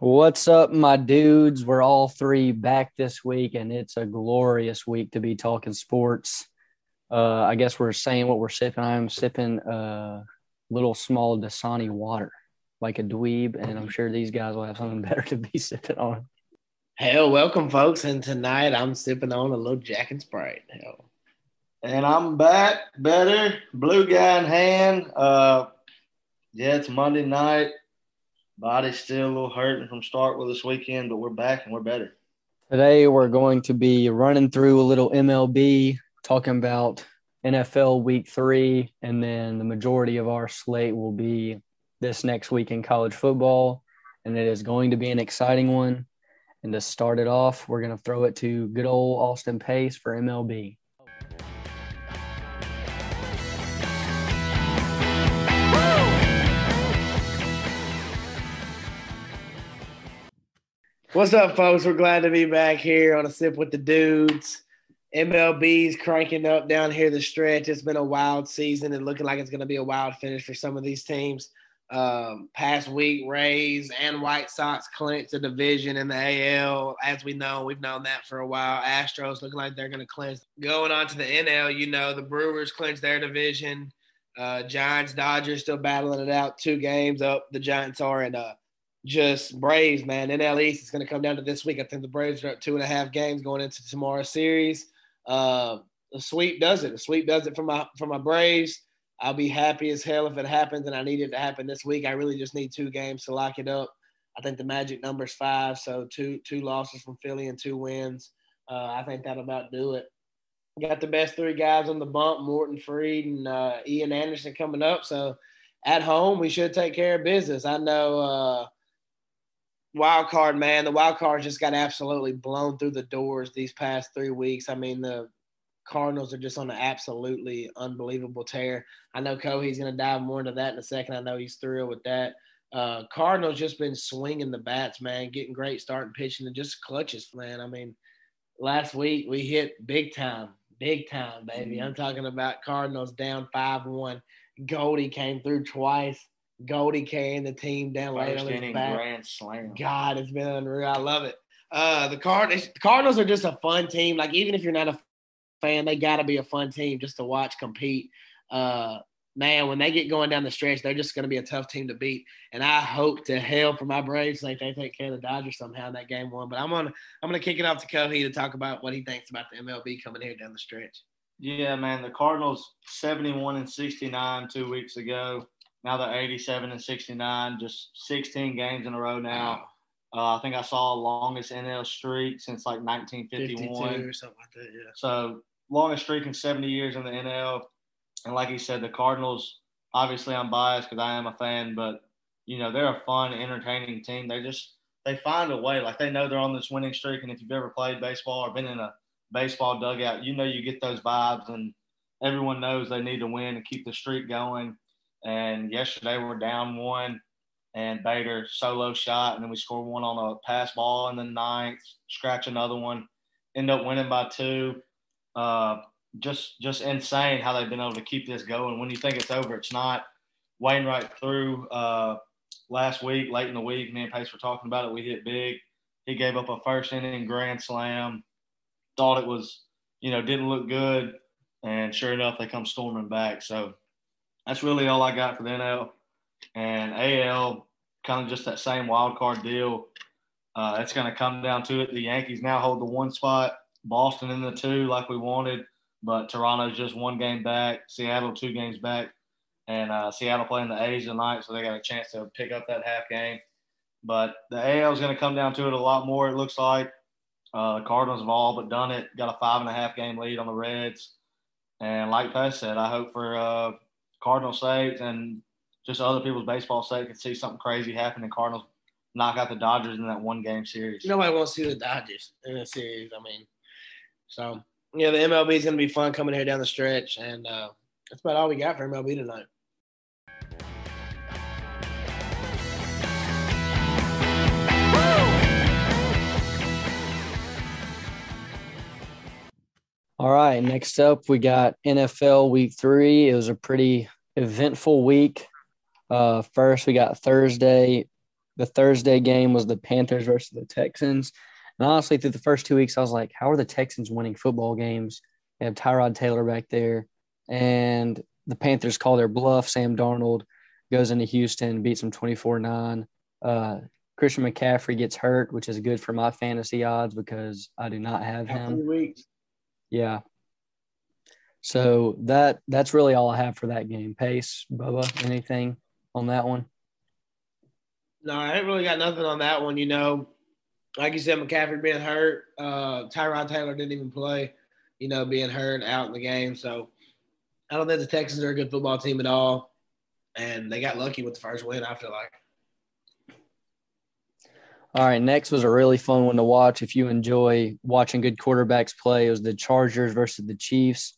What's up, my dudes? We're all three back this week, and it's a glorious week to be talking sports. Uh, I guess we're saying what we're sipping. I'm sipping a little small Dasani water, like a dweeb, and I'm sure these guys will have something better to be sipping on. Hell, welcome, folks. And tonight I'm sipping on a little Jack and Sprite. Hell, And I'm back, better, blue guy in hand. Uh, yeah, it's Monday night. Body's still a little hurting from start with this weekend, but we're back and we're better. Today, we're going to be running through a little MLB, talking about NFL week three, and then the majority of our slate will be this next week in college football. And it is going to be an exciting one. And to start it off, we're going to throw it to good old Austin Pace for MLB. what's up, folks? We're glad to be back here on a sip with the dudes. MLB's cranking up down here the stretch. It's been a wild season and looking like it's going to be a wild finish for some of these teams. Um, past week, Rays and White Sox clinched the division in the AL. As we know, we've known that for a while. Astros looking like they're going to clinch. Going on to the NL, you know, the Brewers clinched their division. Uh, Giants, Dodgers still battling it out. Two games up. The Giants are in uh, just Braves, man. NL East is going to come down to this week. I think the Braves are up two and a half games going into tomorrow's series. Uh, the sweep does it. The sweep does it for my for my Braves. I'll be happy as hell if it happens, and I need it to happen this week. I really just need two games to lock it up. I think the magic number is five, so two two losses from Philly and two wins. Uh, I think that'll about do it. Got the best three guys on the bump: Morton, Fried, and uh, Ian Anderson coming up. So at home, we should take care of business. I know. Uh, wild card, man. The wild card just got absolutely blown through the doors these past three weeks. I mean, the Cardinals are just on an absolutely unbelievable tear. I know Cohee's going to dive more into that in a second. I know he's thrilled with that. Uh, Cardinals just been swinging the bats, man, getting great starting pitching and just clutches, man. I mean, last week we hit big time, big time, baby. I'm talking about Cardinals down five one. Goldie came through twice. Goldie carrying the team down late First on his back. grand slam. God, it's been unreal. I love it. Uh, the Card the Cardinals are just a fun team. Like even if you're not a fan, they got to be a fun team just to watch compete. Uh, man, when they get going down the stretch, they're just going to be a tough team to beat. And I hope to hell for my Braves, like they take care of the Dodgers somehow in that game one. But I'm gonna I'm gonna kick it off to Cohee to talk about what he thinks about the MLB coming here down the stretch. Yeah, man. The Cardinals 71 and 69 two weeks ago. Now they're 87 and 69, just 16 games in a row now. Uh, I think I saw longest NL streak since like 1951. 52 or something like that. Yeah. So longest streak in 70 years in the NL. And like he said, the Cardinals. Obviously, I'm biased because I am a fan, but you know they're a fun, entertaining team. They just they find a way. Like they know they're on this winning streak, and if you've ever played baseball or been in a baseball dugout, you know you get those vibes, and everyone knows they need to win and keep the streak going. And yesterday we're down one, and Bader solo shot, and then we scored one on a pass ball in the ninth, scratch another one, end up winning by two. Uh, just just insane how they've been able to keep this going. When you think it's over, it's not. Wainwright through uh, last week, late in the week. Me and Pace were talking about it. We hit big. He gave up a first inning grand slam. Thought it was, you know, didn't look good, and sure enough, they come storming back. So that's really all I got for the NL and AL. Kind of just that same wild card deal. Uh, it's going to come down to it. The Yankees now hold the one spot. Boston in the two, like we wanted, but Toronto's just one game back. Seattle two games back, and uh, Seattle playing the A's tonight, so they got a chance to pick up that half game. But the AL is going to come down to it a lot more. It looks like uh, the Cardinals have all but done it. Got a five and a half game lead on the Reds, and like Pace said, I hope for uh, Cardinal sake and just other people's baseball sake, and see something crazy happen and Cardinals knock out the Dodgers in that one game series. Nobody wants to see the Dodgers in a series. I mean, so yeah, the MLB is going to be fun coming here down the stretch, and uh, that's about all we got for MLB tonight. All right, next up we got NFL Week Three. It was a pretty eventful week. Uh, first, we got Thursday. The Thursday game was the Panthers versus the Texans. And honestly, through the first two weeks, I was like, how are the Texans winning football games? They have Tyrod Taylor back there. And the Panthers call their bluff. Sam Darnold goes into Houston, beats them 24 9. Uh, Christian McCaffrey gets hurt, which is good for my fantasy odds because I do not have him. Weeks. Yeah. So that that's really all I have for that game. Pace, Bubba, anything on that one? No, I ain't really got nothing on that one. You know, like you said, McCaffrey being hurt, uh, Tyrod Taylor didn't even play. You know, being hurt out in the game. So I don't think the Texans are a good football team at all, and they got lucky with the first win. I feel like. All right, next was a really fun one to watch. If you enjoy watching good quarterbacks play, it was the Chargers versus the Chiefs.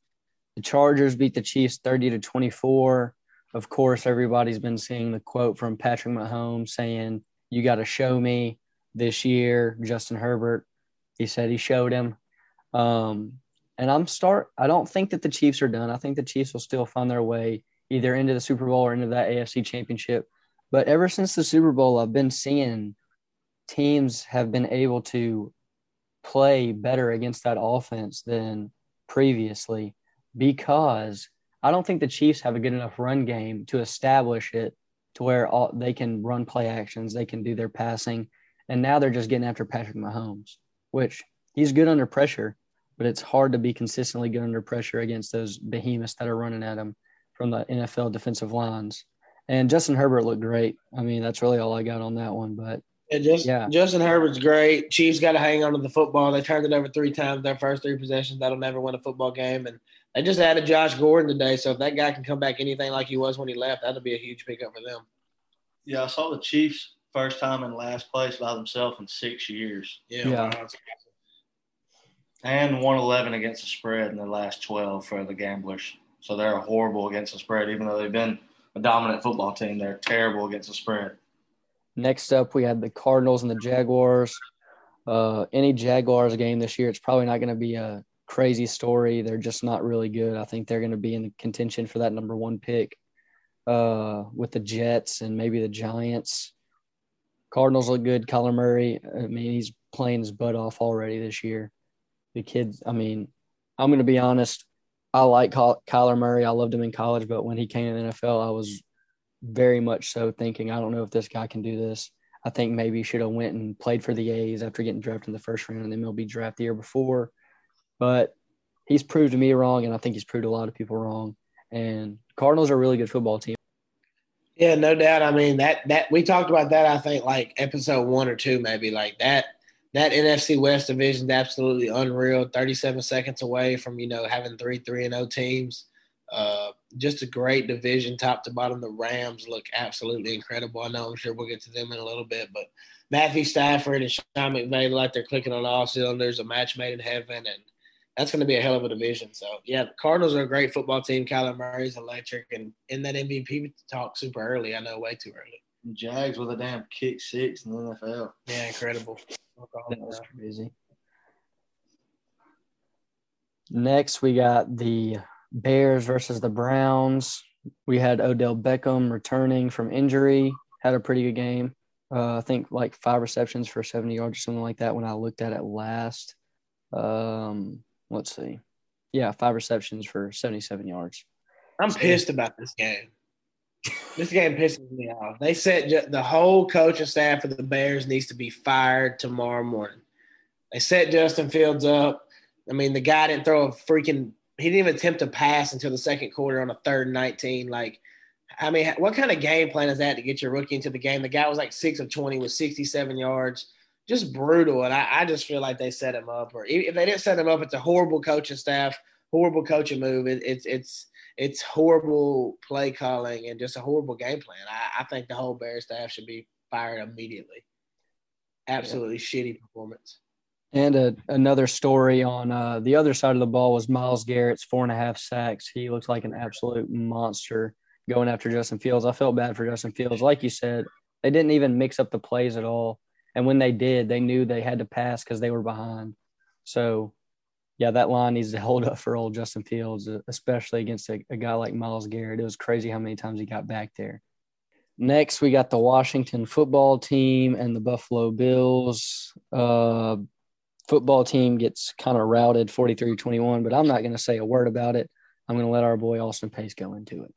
The Chargers beat the Chiefs 30 to 24. Of course, everybody's been seeing the quote from Patrick Mahomes saying, You got to show me this year, Justin Herbert. He said he showed him. Um, and I'm start I don't think that the Chiefs are done. I think the Chiefs will still find their way either into the Super Bowl or into that AFC championship. But ever since the Super Bowl, I've been seeing teams have been able to play better against that offense than previously because I don't think the Chiefs have a good enough run game to establish it to where all, they can run play actions, they can do their passing, and now they're just getting after Patrick Mahomes, which he's good under pressure, but it's hard to be consistently good under pressure against those behemoths that are running at him from the NFL defensive lines. And Justin Herbert looked great. I mean, that's really all I got on that one, but Yeah, just, Yeah. Justin Herbert's great. Chiefs got to hang on to the football. They turned it over three times their first three possessions. That'll never win a football game. And they just added Josh Gordon today. So if that guy can come back anything like he was when he left, that'll be a huge pickup for them. Yeah, I saw the Chiefs first time in last place by themselves in six years, Yeah. Yeah. wow. and 111 against the spread in the last 12 for the Gamblers. So they're horrible against the spread, even though they've been a dominant football team. They're terrible against the spread. Next up, we had the Cardinals and the Jaguars. Uh, any Jaguars game this year, it's probably not going to be a crazy story. They're just not really good. I think they're going to be in contention for that number one pick uh, with the Jets and maybe the Giants. Cardinals look good. Kyler Murray, I mean, he's playing his butt off already this year. The kids, I mean, I'm going to be honest. I like Ky- Kyler Murray. I loved him in college, but when he came to the NFL, I was very much so thinking, I don't know if this guy can do this. I think maybe he should have went and played for the A's after getting drafted in the first round and the MLB draft the year before. But he's proved me wrong, and I think he's proved a lot of people wrong. And Cardinals are a really good football team. Yeah, no doubt. I mean that that we talked about that. I think like episode one or two, maybe like that. That NFC West division is absolutely unreal. Thirty-seven seconds away from you know having three three and O teams. Uh, just a great division, top to bottom. The Rams look absolutely incredible. I know I'm sure we'll get to them in a little bit, but Matthew Stafford and Sean McVay like they're clicking on all cylinders. A match made in heaven, and that's going to be a hell of a division. So yeah, the Cardinals are a great football team. Kyler Murray's electric, and in that MVP talk super early. I know way too early. Jags with a damn kick six in the NFL. Yeah, incredible. That was crazy. Next, we got the Bears versus the Browns. We had Odell Beckham returning from injury, had a pretty good game. Uh, I think like five receptions for 70 yards or something like that when I looked at it last. Um, let's see. Yeah, five receptions for 77 yards. I'm pissed about this game. This game pisses me off. They said the whole coaching staff of the Bears needs to be fired tomorrow morning. They set Justin Fields up. I mean, the guy didn't throw a freaking. He didn't even attempt to pass until the second quarter on a third and 19. Like, I mean, what kind of game plan is that to get your rookie into the game? The guy was like six of 20 with 67 yards. Just brutal. And I, I just feel like they set him up. Or if they didn't set him up, it's a horrible coaching staff, horrible coaching move. It, it's it's it's horrible play calling and just a horrible game plan. I, I think the whole Bears staff should be fired immediately. Absolutely shitty performance. And a, another story on uh, the other side of the ball was Myles Garrett's four and a half sacks. He looks like an absolute monster going after Justin Fields. I felt bad for Justin Fields. Like you said, they didn't even mix up the plays at all. And when they did, they knew they had to pass because they were behind. So, yeah, that line needs to hold up for old Justin Fields, especially against a, a guy like Myles Garrett. It was crazy how many times he got back there. Next, we got the Washington football team and the Buffalo Bills. Uh, football team gets kind of routed 43 21, but I'm not going to say a word about it. I'm going to let our boy Austin Pace go into it.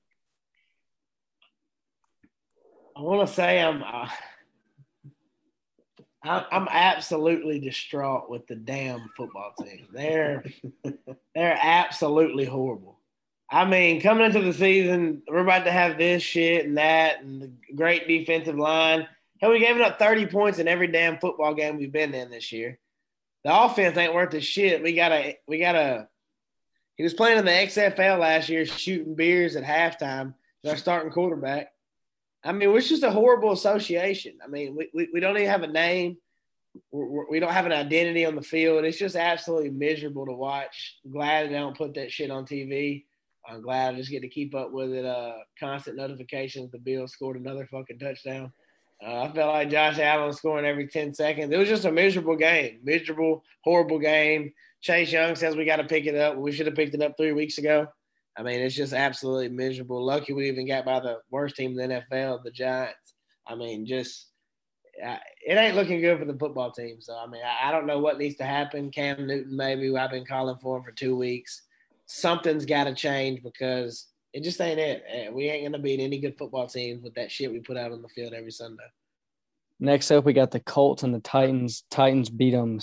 I want to say I'm uh, I- I'm absolutely distraught with the damn football team. They're they're absolutely horrible. I mean, coming into the season, we're about to have this shit and that, and the great defensive line. Hell, we gave up 30 points in every damn football game we've been in this year. The offense ain't worth a shit. We got a we got a. He was playing in the XFL last year, shooting beers at halftime. Our starting quarterback. I mean, we're just a horrible association. I mean, we, we, we don't even have a name. We're, we don't have an identity on the field. It's just absolutely miserable to watch. glad they don't put that shit on TV. I'm glad I just get to keep up with it. Uh, constant notifications. The Bills scored another fucking touchdown. Uh, I felt like Josh Allen scoring every 10 seconds. It was just a miserable game. Miserable, horrible game. Chase Young says we got to pick it up. We should have picked it up three weeks ago. I mean, it's just absolutely miserable. Lucky we even got by the worst team in the NFL, the Giants. I mean, just it ain't looking good for the football team. So I mean, I, I don't know what needs to happen. Cam Newton, maybe I've been calling for him for two weeks. Something's got to change because it just ain't it. We ain't gonna beat any good football teams with that shit we put out on the field every Sunday. Next up, we got the Colts and the Titans. Titans beat them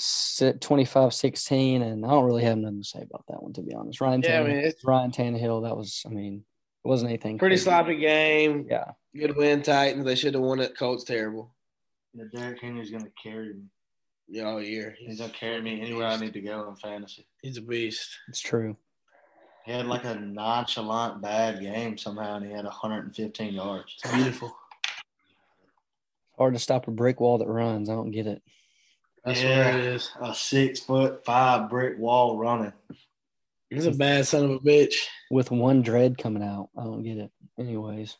25 16, and I don't really have nothing to say about that one, to be honest. Ryan, Yeah, I Tannehill, mean, it's Ryan Tannehill, that was, I mean, it wasn't anything. pretty crazy. sloppy game. Yeah. Good win, Titans. They should have won it. Colts terrible. Yeah, Derrick Henry's gonna carry me. Yeah, all year. He's gonna carry me anywhere I need to go in fantasy. He's a beast. It's true. He had like a nonchalant bad game somehow, and he had 115 yards. It's beautiful. Hard to stop a brick wall that runs. I don't get it. That's Yeah. what it is. A six foot five brick wall running. He's a bad son of a bitch. With one dread coming out, I don't get it. Anyways,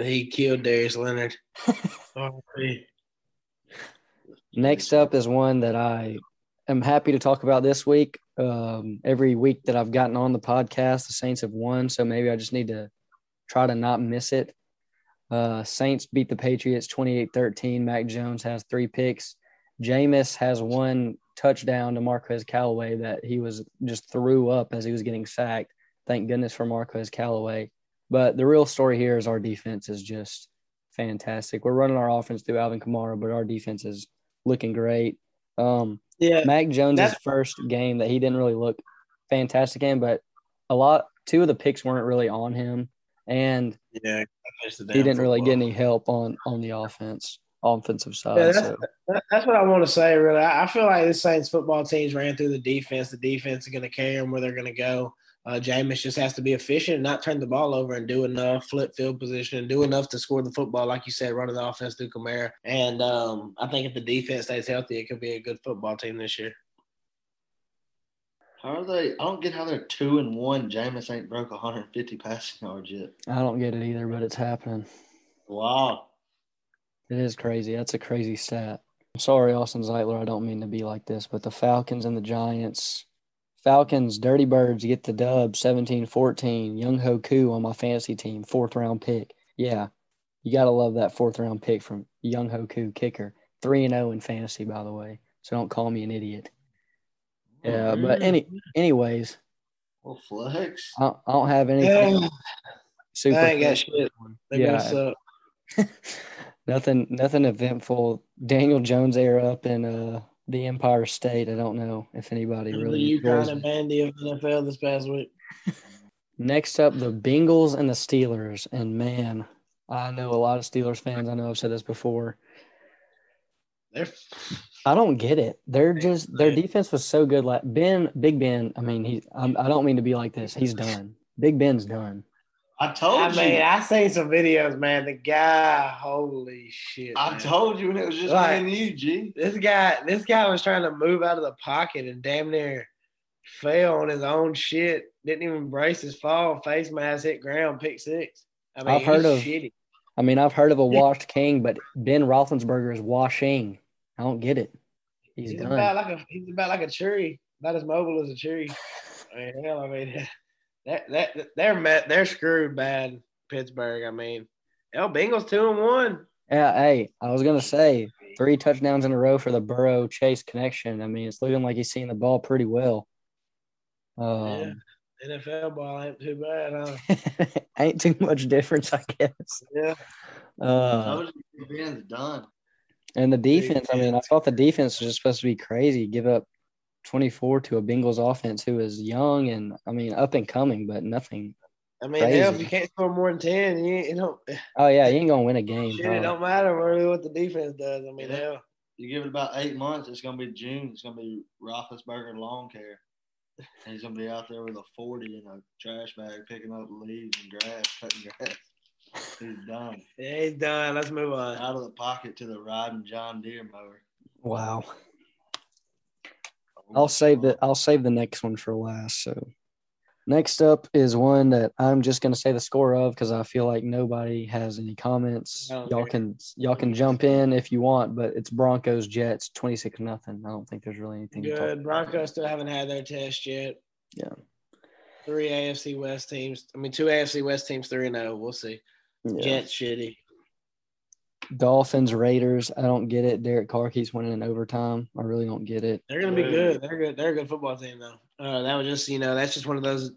He killed Darius Leonard. Next up is one that I am happy to talk about this week. Um, every week that I've gotten on the podcast, the Saints have won, so maybe I just need to try to not miss it. Uh, Saints beat the Patriots 28 13. Mac Jones has three picks. Jameis has one touchdown to Marquez Callaway that he was just threw up as he was getting sacked. Thank goodness for Marquez Callaway. But the real story here is our defense is just fantastic. We're running our offense through Alvin Kamara, but our defense is looking great. Um, Yeah, Mac Jones' first game that he didn't really look fantastic in, but a lot two of the picks weren't really on him, and yeah. he didn't really get any help on on the offense offensive side. Yeah, that's- so That's what I want to say. Really, I I feel like this Saints football team's ran through the defense. The defense is going to carry them where they're going to go. Uh, Jameis just has to be efficient and not turn the ball over and do enough, flip field position, and do enough to score the football, like you said, running the offense through Kamara. And um, I think if the defense stays healthy, it could be a good football team this year. How are they? I don't get how they're two and one. Jameis ain't broke 150 passing yards yet. I don't get it either, but it's happening. Wow. It is crazy. That's a crazy stat. I'm sorry, Austin Zeitler. I don't mean to be like this, but the Falcons and the Giants. Falcons, Dirty Birds get the dub 17 14. Younghoe Koo on my fantasy team, fourth round pick. Yeah, you got to love that fourth round pick from Younghoe Koo, kicker. 3 and 0 in fantasy, by the way. So don't call me an idiot. Yeah, but any, anyways, Well, flex. I, I don't have anything Yeah, super. I ain't got shit. They're Yeah. suck. nothing nothing eventful. Daniel Jones air up in uh the Empire State. I don't know if anybody The really UConn enjoys and it. Bandy of NFL this past week. Next up, the Bengals and the Steelers. And man, I know a lot of Steelers fans. I know I've said this before. They're I don't get it. They're just their defense was so good. Like Ben, Big Ben. I mean, he. I'm, I don't mean to be like this. He's done. Big Ben's done. I told I you. mean, I seen some videos, man. The guy, holy shit! I man. told you, and it was just Right. me and you, G. this guy. This guy was trying to move out of the pocket and damn near fell on his own shit. Didn't even brace his fall. Face mask hit ground. Pick six. I mean, I've heard of- shitty. I mean, I've heard of a washed king, but Ben Roethlisberger is washing. I don't get it. He's, He's done. about like a he's about like a tree. about as mobile as a tree. I mean, hell, I mean, that that they're met, they're screwed bad. Pittsburgh. I mean, hell, Bengals two and one. Yeah, hey, I was gonna say three touchdowns in a row for the Burrow Chase connection. I mean, it's looking like he's seeing the ball pretty well. Um, NFL ball ain't too bad, huh? ain't too much difference, I guess. Yeah. Uh, Those being done. And the defense, I mean, I thought the defense was just supposed to be crazy. Give up 24 to a Bengals offense who is young and, I mean, up and coming, but nothing. I mean, hell, if you can't score more than ten, you ain't, it don't. Oh, yeah, you ain't going to win a game. Shit, it don't matter really what the defense does. I mean, Yeah. hell, You give it about eight months, it's gonna be June. It's gonna be Roethlisberger lawn care. And he's gonna be out there with a forty and a trash bag, picking up leaves and grass, cutting grass. He's done. he's done. Let's move on. Out of the pocket to the riding John Deere mower. Wow. Oh, I'll save the I'll save the next one for last. So next up is one that I'm just gonna say the score of because I feel like nobody has any comments. No, Y'all can y'all can jump in if you want, but it's Broncos Jets twenty six nothing. I don't think there's really anything. to talk Good. Broncos still haven't had their test yet. Yeah. Three AFC West teams. I mean, two AFC West teams, three and zero. We'll see. Yeah. Jets shitty. Dolphins Raiders. I don't get it. Derek Carr keeps winning in overtime. I really don't get it. They're gonna be Good. good. They're good. They're a good football team though. Uh, that was just you know that's just one of those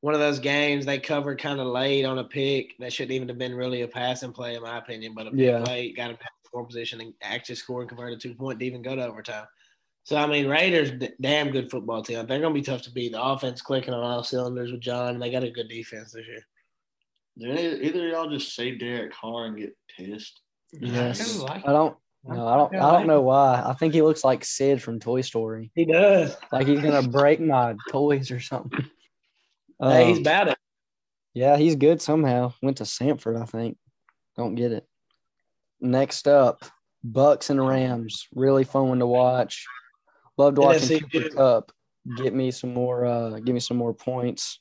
one of those games they covered kind of late on a pick that shouldn't even have been really a passing play in my opinion, but a pick Yeah. late got him past the score position and actually scored and converted two point to even go to overtime. So I mean, Raiders d- damn good football team. They're gonna be tough to beat. The offense clicking on all cylinders with John, and they got a good defense this year. Did either of y'all just say Derek Carr and get pissed? Yes. kinda like I don't. No, I don't. I don't know why. I think he looks like Sid from Toy Story. He does. Like he's gonna break my toys or something. hey, he's bad about it. Yeah, he's good somehow. Went to Sanford, I think. Don't get it. Next up, Bucks and Rams. Really fun one to watch. Loved watching NFC Cooper. Kupp. Get me some more. Uh, give me some more points.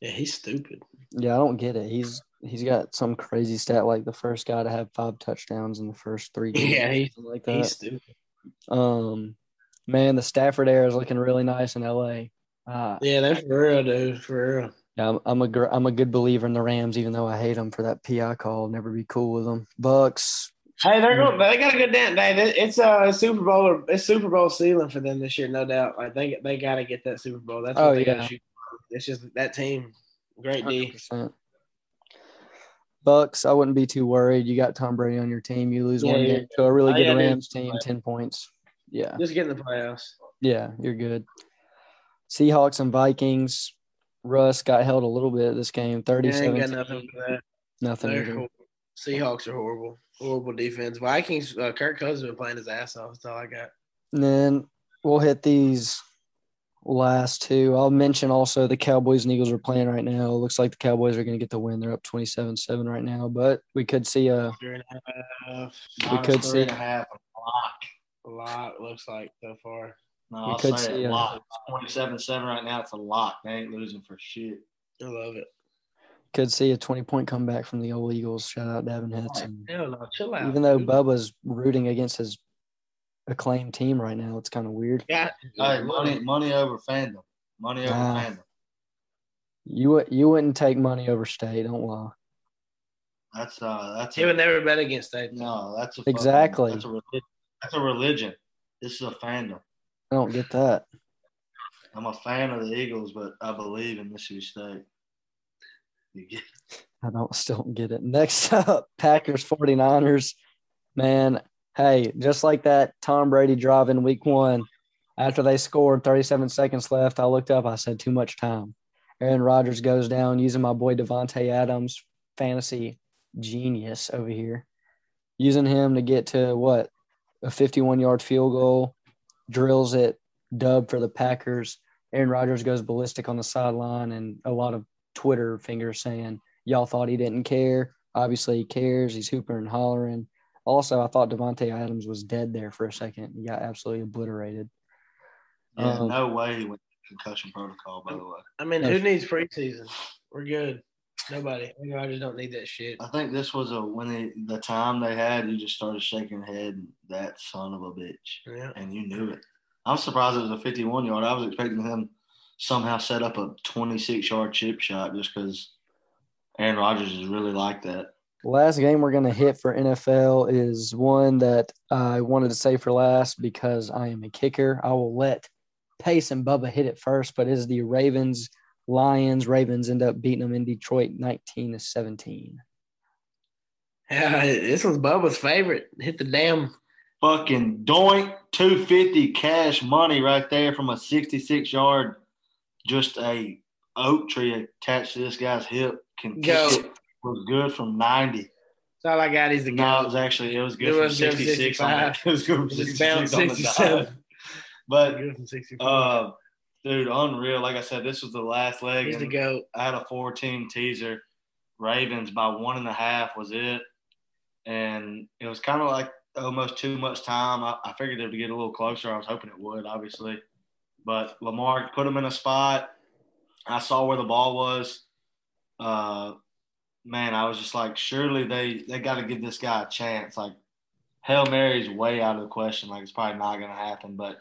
Yeah, he's stupid. Yeah, I don't get it. He's he's got some crazy stat like the first guy to have five touchdowns in the first three games. Yeah, he- something like He's that. stupid. Um, man, the Stafford air is looking really nice in LA. Uh, Yeah, that's for real, dude. For real. Yeah, I'm, I'm a gr- I'm a good believer in the Rams, even though I hate them for that PI call. Never be cool with them. Bucks, Hey, they're going. They got a good dance. They, they- it's a Super Bowl. or It's Super Bowl ceiling for them this year, no doubt. Like they they got to get that Super Bowl. That's what Oh, they got yeah. to shoot. It's just that team, great D. 100%. Bucks, I wouldn't be too worried. You got Tom Brady on your team. You lose Yeah, one yeah. game to a really Oh, good yeah. Rams team, ten points. Yeah, Just get in the playoffs. yeah, you're good. Seahawks and Vikings. Russ got held a little bit this game, Yeah, ain't 37 got nothing for that. nothing. They're either. cool. Seahawks are horrible. Horrible defense. Vikings. Uh, Kirk Cousins been playing his ass off. That's all I got. And then we'll hit these last two. I'll mention also the Cowboys and Eagles are playing right now. It looks like the Cowboys are going to get the win. They're up 27 7 right now, but we could see a. Three and a half. We could see- a half, a lock. A lot looks like so far. No, We I'll could say see a a- lock. Twenty-seven seven right now. It's a lock. They ain't losing for shit. I love it. Could see a 20 point comeback from the old Eagles. Shout out Davin Henson. Hell no, chill out. Even though dude. Bubba's rooting against his acclaimed team right now, it's kind of weird. Yeah. Hey, money, money over fandom. Money over Ah. fandom. You would you wouldn't take money over state, don't lie. That's uh, that's He a, would never bet against that. no, that's a fucking- Exactly. That's a religion. That's a religion. This is a fandom. I don't get that. I'm a fan of the Eagles, but I believe in Mississippi State. You get I don't still don't get it. Next up, Packers 49ers. Man, hey, just like that Tom Brady drive in week one, after they scored 37 seconds left, I looked up, I said too much time. Aaron Rodgers goes down using my boy Davante Adams, fantasy genius over here. Using him to get to what? A 51 yard field goal, drills it, dub for the Packers. Aaron Rodgers goes ballistic on the sideline, and a lot of Twitter fingers saying, Y'all thought he didn't care. Obviously, he cares. He's hooping and hollering. Also, I thought Davante Adams was dead there for a second. He got absolutely obliterated. yeah, Um, no way he went to concussion protocol. By the way, I mean, No. who needs preseason? We're good. Nobody. I just don't need that shit. I think this was a when they, the time they had. You just started shaking your head. That son of a bitch, Yeah. and you knew it. I'm surprised it was a 51 yard. I was expecting him somehow set up a 26 yard chip shot just because Aaron Rodgers is really like that. Last game we're going to hit for NFL is one that I wanted to say for last because I am a kicker. I will let Pace and Bubba hit it first, but it is the Ravens Lions. Ravens end up beating them in Detroit 19 to 17. Yeah, this was Bubba's favorite. Hit the damn. Fucking doink, 250 cash money right there from a 66 yard, just a oak tree attached to this guy's hip. Can kick Go. it. Was good from 90. That's all I got. is the No, it was actually it was good It from was good 66 on that. 65. It was good from 66 on the 67. dive. But Good from 64. uh, dude, unreal. Like I said, this was the last leg. He's the goat. I had a 14 teaser. Ravens by one and a half was it, and it was kind of like almost too much time. I, I figured it would get a little closer. I was hoping it would, obviously, but Lamar put him in a spot. I saw where the ball was. Uh, man, I was just like, surely they they got to give this guy a chance. Like, hail Mary's way out of the question. Like, it's probably not going to happen. But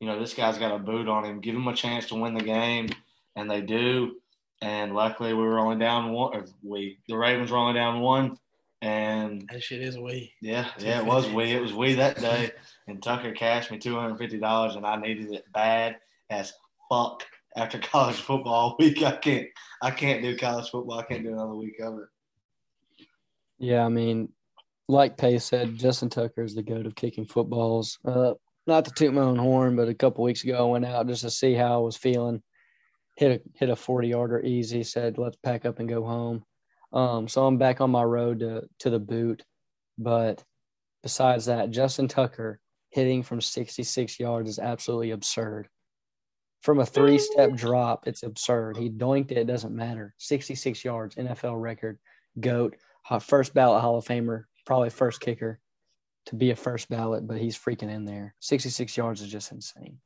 you know, this guy's got a boot on him. Give him a chance to win the game, and they do. And luckily, we were only down one. Or we, the Ravens, were only down one. And That shit is we. yeah, yeah, it was we. It was we that day. And Tucker cashed me two hundred fifty dollars, and I needed it bad as fuck. After college football week, I can't, I can't do college football. I can't do another week of it. Yeah, I mean, like Pace said, Justin Tucker is the goat of kicking footballs. Uh, not to toot my own horn, but a couple weeks ago I went out just to see how I was feeling. Hit a hit a forty yarder easy. Said let's pack up and go home. Um, so I'm back on my road to to the boot. But besides that, Justin Tucker hitting from 66 yards is absolutely absurd. From a three step mm. drop, it's absurd. He doinked it. It doesn't matter. 66 yards, NFL record, goat first ballot Hall of Famer, probably first kicker to be a first ballot, but he's freaking in there. 66 yards is just insane.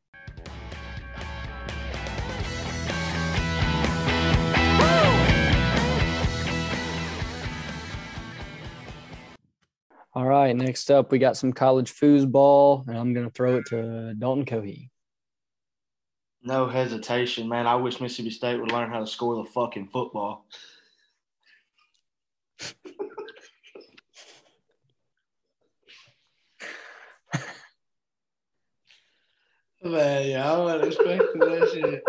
All right, next up we got some college foosball, and I'm going to throw it to Dalton Cohey. No hesitation, man. I wish Mississippi State would learn how to score the fucking football. Man, yeah, I wasn't expecting that shit.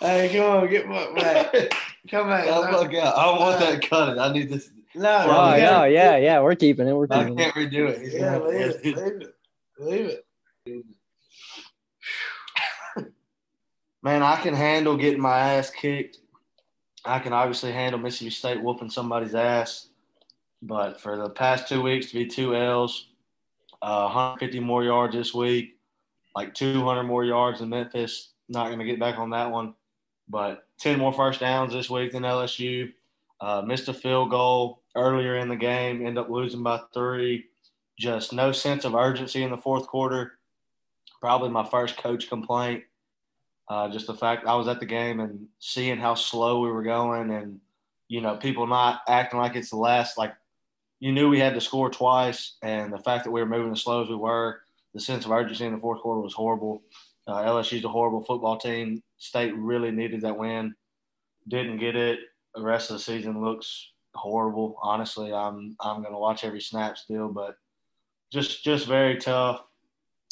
Hey, come on, get my back. Come back. Oh my god! I don't want that cut. I need this. No, Oh, Well, you yeah, yeah, yeah. We're keeping it. We're keeping it. I can't redo it. He's Yeah, leave it. Leave it. Leave it. Man, I can handle getting my ass kicked. I can obviously handle Mississippi State whooping somebody's ass. But for the past two weeks to be two L's, uh, 150 more yards this week, like 200 more yards in Memphis. Not going to get back on that one. But 10 more first downs this week than LSU. Uh, missed a field goal earlier in the game, end up losing by three. Just no sense of urgency in the fourth quarter. Probably my first coach complaint. Uh, just the fact I was at the game and seeing how slow we were going, and you know people not acting like it's the last. Like you knew we had to score twice, and the fact that we were moving as slow as we were, the sense of urgency in the fourth quarter was horrible. Uh, LSU's a horrible football team. State really needed that win, didn't get it. The rest of the season looks horrible. Honestly, I'm I'm to watch every snap still, but just just very tough.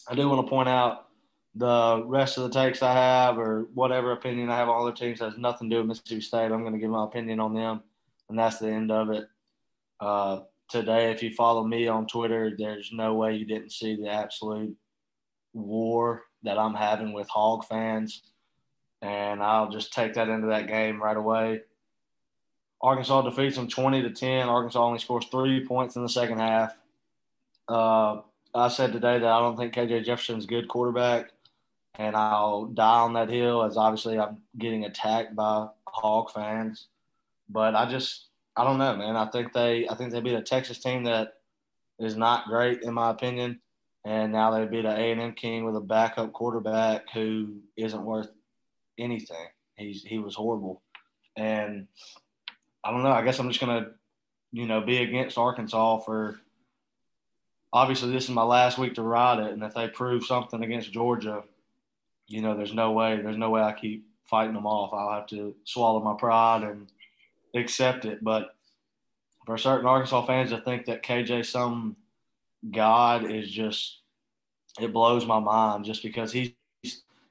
I do want to point out the rest of the takes I have or whatever opinion I have on other teams has nothing to do with Mississippi State. I'm going to give my opinion on them, and that's the end of it. Uh, today, if you follow me on Twitter, there's no way you didn't see the absolute war that I'm having with Hog fans, and I'll just take that into that game right away. Arkansas defeats them 20 to 10. Arkansas only scores three points in the second half. Uh, I said today that I don't think KJ Jefferson's good quarterback, and I'll die on that hill as obviously I'm getting attacked by Hog fans. But I just I don't know, man. I think they I think they beat a Texas team that is not great in my opinion, and now they beat an A and M King with a backup quarterback who isn't worth anything. He's he was horrible, and I don't know. I guess I'm just gonna you know be against Arkansas for obviously this is my last week to ride it, and if they prove something against Georgia, you know, there's no way, there's no way I keep fighting them off. I'll have to swallow my pride and accept it. But for certain Arkansas fans to think that KJ some god is just it blows my mind just because he's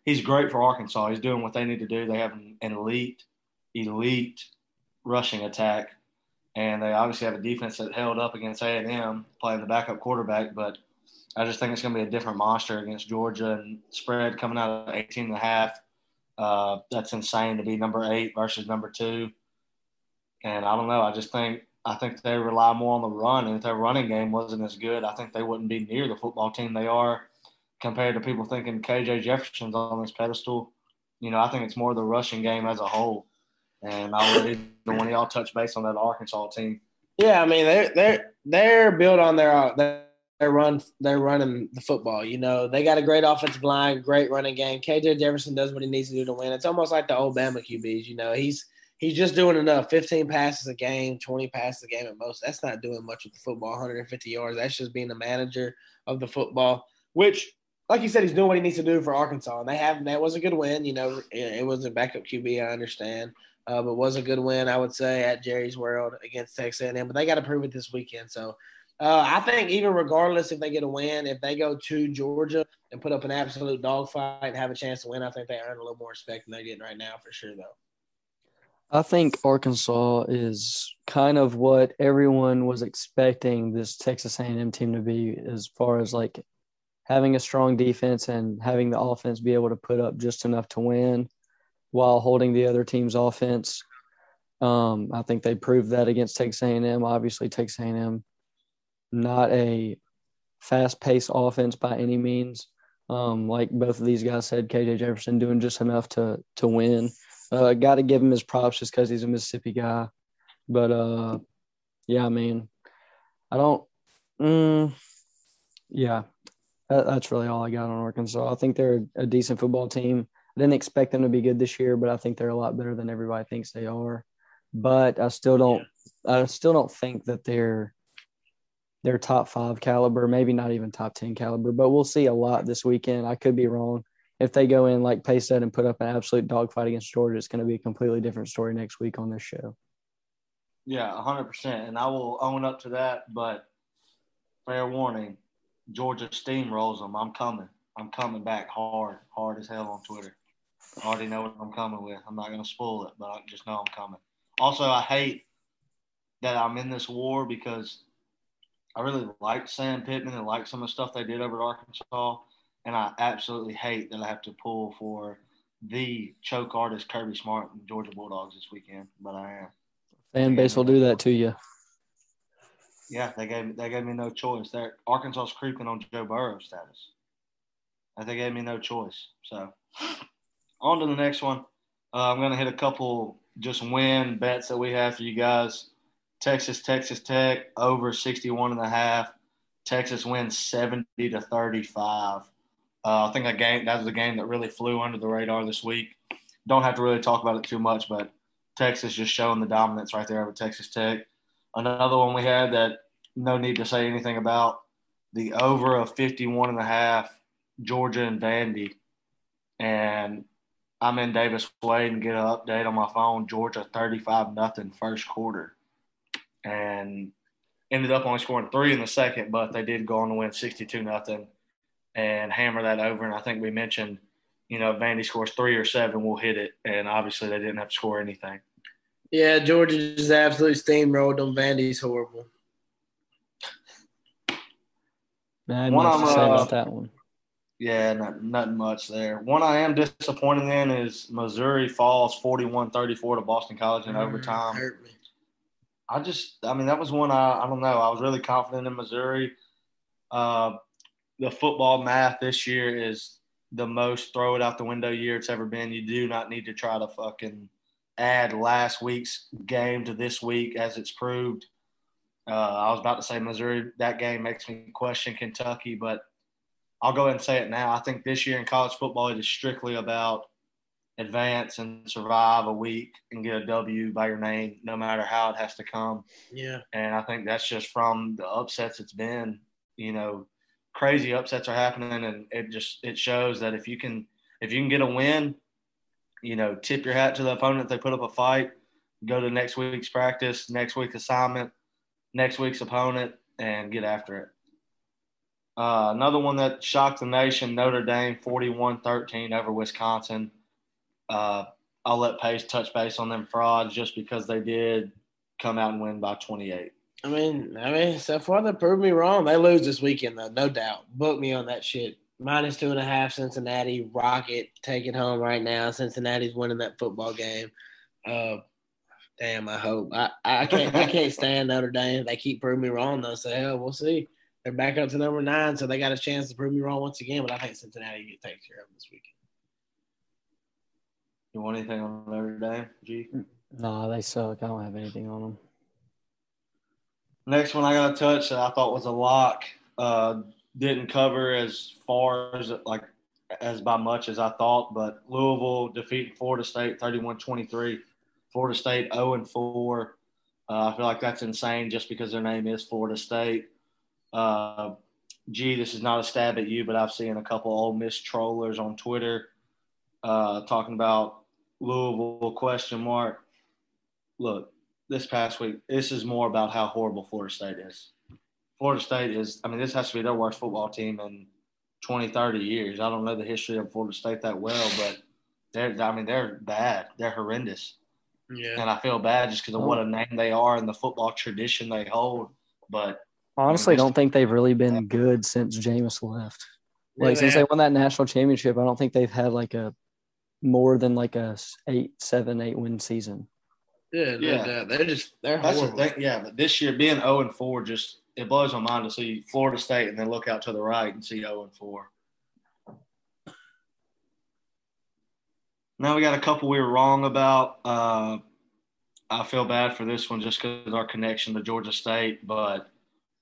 he's great for Arkansas. He's doing what they need to do. They have an elite, elite rushing attack, and they obviously have a defense that held up against A and M playing the backup quarterback. But I just think it's going to be a different monster against Georgia and spread coming out of 18 and a half. Uh, that's insane to be number eight versus number two. And I don't know. I just think I think they rely more on the run, and if their running game wasn't as good, I think they wouldn't be near the football team they are compared to people thinking KJ Jefferson's on this pedestal. You know, I think it's more the rushing game as a whole. And I'll let either one of y'all touch base on that Arkansas team. Yeah, I mean they're they're they're built on their their run they're running the football. You know they got a great offensive line, great running game. KJ Jefferson does what he needs to do to win. It's almost like the Alabama QBs. You know he's he's just doing enough. 15 passes a game, 20 passes a game at most. That's not doing much with the football. 150 yards. That's just being the manager of the football, which like you said, he's doing what he needs to do for Arkansas, and they have that was a good win. You know, it was a backup QB, I understand, uh, but was a good win, I would say, at Jerry's World against Texas A&M. But they got to prove it this weekend. So uh, I think even regardless if they get a win, if they go to Georgia and put up an absolute dogfight and have a chance to win, I think they earn a little more respect than they're getting right now for sure, though. I think Arkansas is kind of what everyone was expecting this Texas A&M team to be, as far as like having a strong defense and having the offense be able to put up just enough to win while holding the other team's offense. Um, I think they proved that against Texas A&M. Obviously, Texas A&M not a fast-paced offense by any means. Um, like both of these guys said, KJ Jefferson doing just enough to to win. Uh, Got to give him his props just because he's a Mississippi guy. But uh, yeah, I mean, I don't. Mm, yeah, that, that's really all I got on Arkansas. I think they're a decent football team. I didn't expect them to be good this year, but I think they're a lot better than everybody thinks they are. But I still don't. Yeah. I still don't think that they're they're top five caliber, maybe not even top ten caliber. But we'll see a lot this weekend. I could be wrong. If they go in like Pace said and put up an absolute dogfight against Georgia, it's going to be a completely different story next week on this show. Yeah, hundred percent, and I will own up to that. But fair warning, Georgia steamrolls them. I'm coming. I'm coming back hard, hard as hell on Twitter. I already know what I'm coming with. I'm not going to spoil it, but I just know I'm coming. Also, I hate that I'm in this war because I really like Sam Pittman and like some of the stuff they did over at Arkansas, and I absolutely hate that I have to pull for the choke artist Kirby Smart and Georgia Bulldogs this weekend, but I am. Fan base will do that to you. Yeah, they gave they gave me no choice. They're Arkansas's creeping on Joe Burrow status. And they gave me no choice. So on to the next one. Uh, I'm gonna hit a couple just win bets that we have for you guys. Texas, Texas Tech over 61 and a half. Texas wins 70 to 35. Uh, I think that game that was a game that really flew under the radar this week. Don't have to really talk about it too much, but Texas just showing the dominance right there over Texas Tech. Another one we had that no need to say anything about the over of 51 and a half Georgia and Vandy. And I'm in Davis Wade and get an update on my phone. Georgia 35 nothing first quarter. And ended up only scoring three in the second, but they did go on to win 62 nothing and hammer that over. And I think we mentioned, you know, if Vandy scores three or seven, we'll hit it. And obviously they didn't have to score anything. Yeah, Georgia just absolutely steamrolled them. Vandy's horrible. Not much to say uh, about that one. Yeah, not, nothing much there. One I am disappointed in is Missouri falls 41-34 to Boston College in mm, overtime. Hurt me. I just, I mean, that was one I, I don't know. I was really confident in Missouri. Uh, the football math this year is the most throw it out the window year it's ever been. You do not need to try to fucking add last week's game to this week as it's proved. Uh, I was about to say Missouri. That game makes me question Kentucky, but I'll go ahead and say it now. I think this year in college football, it is strictly about advance and survive a week and get a W by your name, no matter how it has to come. Yeah. And I think that's just from the upsets it's been you know, crazy upsets are happening, and it just it shows that if you can if you can get a win, you know, tip your hat to the opponent. They put up a fight. Go to next week's practice, next week's assignment, next week's opponent, and get after it. Uh, another one that shocked the nation: Notre Dame, 41-13 over Wisconsin. Uh, I'll let Pace touch base on them frauds just because they did come out and win by 28. I mean, I mean, so far they proved me wrong. They lose this weekend though, no doubt. Book me on that shit. Minus two and a half, Cincinnati Rocket take it home right now. Cincinnati's winning that football game. Uh, damn, I hope. I, I can't I can't stand Notre Dame. They keep proving me wrong though. So hell, we'll see. They're back up to number nine, so they got a chance to prove me wrong once again. But I think Cincinnati takes care of them this weekend. You want anything on Notre Dame, G? Nah, they suck. I don't have anything on them. Next one I got to touch that I thought was a lock. Uh, didn't cover as far as like as by much as I thought, but Louisville defeating Florida State 31-23. Florida State 0 and 4. Uh, I feel like that's insane just because their name is Florida State. Uh, gee, this is not a stab at you, but I've seen a couple Ole Miss trollers on Twitter uh, talking about Louisville question mark. Look, this past week, this is more about how horrible Florida State is. Florida State is, I mean, this has to be their worst football team in 20, 30 years. I don't know the history of Florida State that well, but they're, I mean, they're bad. They're horrendous. Yeah. And I feel bad just because of what a name they are and the football tradition they hold. But Honestly, I don't think they've really been good since Jameis left. Like Yeah, since they they won that national championship, I don't think they've had like a more than like a s- eight, seven, eight win season. Yeah, no Yeah. They're just they're that's the horrible. thing. Yeah, but this year being 0 and 4 just it blows my mind to see Florida State and then look out to the right and see 0 and 4. Now we got a couple we were wrong about. Uh, I feel bad for this one just because of our connection to Georgia State, but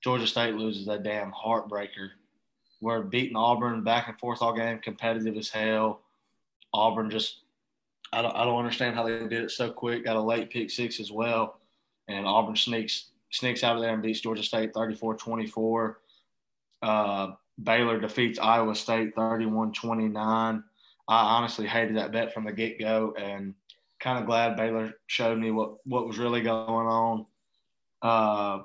Georgia State loses that damn heartbreaker. We're beating Auburn back and forth all game, competitive as hell. Auburn just, I don't, I don't understand how they did it so quick. Got a late pick six as well, and Auburn sneaks sneaks out of there and beats Georgia State 34-24. Uh, Baylor defeats Iowa State 31-29. I honestly hated that bet from the get go, and kind of glad Baylor showed me what what was really going on. Uh,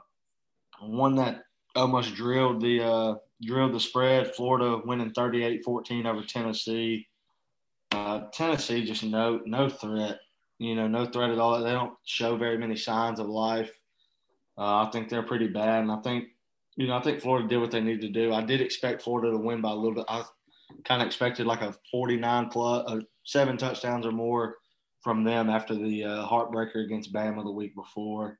one that almost drilled the uh, drilled the spread. Florida winning 38-14 over Tennessee. Uh, Tennessee just no no threat. You know, no threat at all. They don't show very many signs of life. Uh, I think they're pretty bad, and I think you know I think Florida did what they needed to do. I did expect Florida to win by a little bit. I kind of expected like a 49 plus, uh, seven touchdowns or more from them after the uh, heartbreaker against Bama the week before.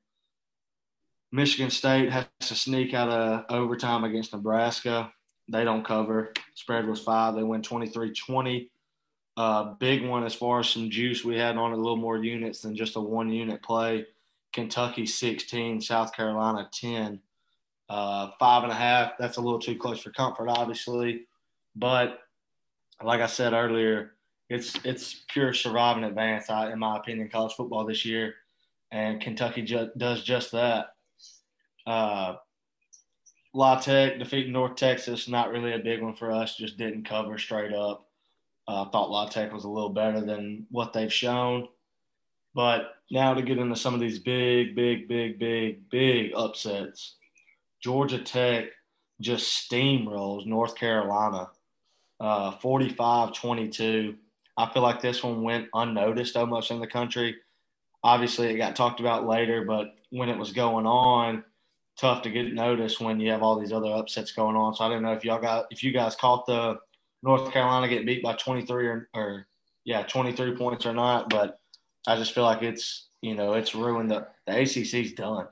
Michigan State has to sneak out of overtime against Nebraska. They don't cover. Spread was five. They win 23 20. Uh, big one as far as some juice we had on it, a little more units than just a one unit play. Kentucky 16, South Carolina 10. Uh, five and a half. That's a little too close for comfort, obviously. But like I said earlier, it's it's pure surviving advance, I- in my opinion, college football this year. And Kentucky ju- does just that. Uh, La Tech defeating North Texas, not really a big one for us, just didn't cover straight up. I uh, thought La Tech was a little better than what they've shown. But now to get into some of these big, big, big, big, big upsets. Georgia Tech just steamrolls North Carolina uh, 45-22. I feel like this one went unnoticed almost in the country. Obviously, it got talked about later, but when it was going on, tough to get noticed when you have all these other upsets going on. So I don't know if y'all got if you guys caught the North Carolina get beat by 23 or, or yeah, 23 points or not, but I just feel like it's you know it's ruined the the ACC's done.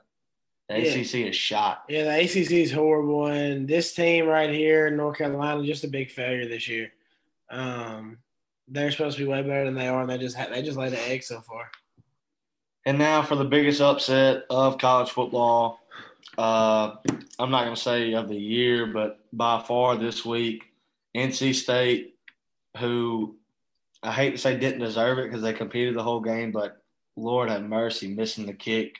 The Yeah. ACC is shot. Yeah, the ACC is horrible, and this team right here in North Carolina just a big failure this year. Um, they're supposed to be way better than they are, and they just ha- they just laid an egg so far. And now for the biggest upset of college football. Uh, I'm not going to say of the year, but by far this week, NC State, who I hate to say didn't deserve it because they competed the whole game, but Lord have mercy, missing the kick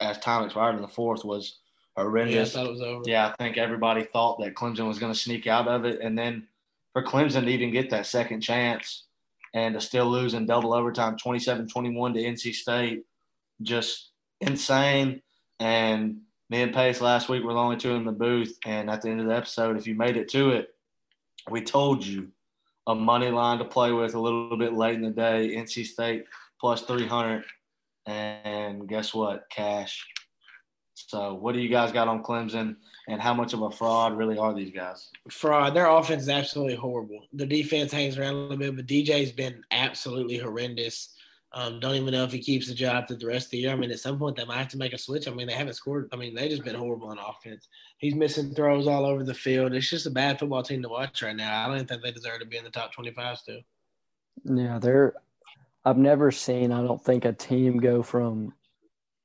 as time expired in the fourth was Yeah, I horrendous. thought it was over. Yeah, I think everybody thought that Clemson was going to sneak out of it. And then for Clemson to even get that second chance and to still lose in double overtime 27 21 to NC State, just insane. And me and Pace last week were the only two in the booth. And at the end of the episode, if you made it to it, we told you a money line to play with a little bit late in the day, NC State plus 300. And guess what? Cash. So, what do you guys got on Clemson, and how much of a fraud really are these guys? fraud. Their offense is absolutely horrible. The defense hangs around a little bit, but DJ's been absolutely horrendous. Um, don't even know if he keeps the job through the rest of the year. I mean, at some point they might have to make a switch. I mean, they haven't scored. I mean, they just been horrible on offense. He's missing throws all over the field. It's just a bad football team to watch right now. I don't think they deserve to be in the top twenty-five still. Yeah, they're. I've never seen. I don't think a team go from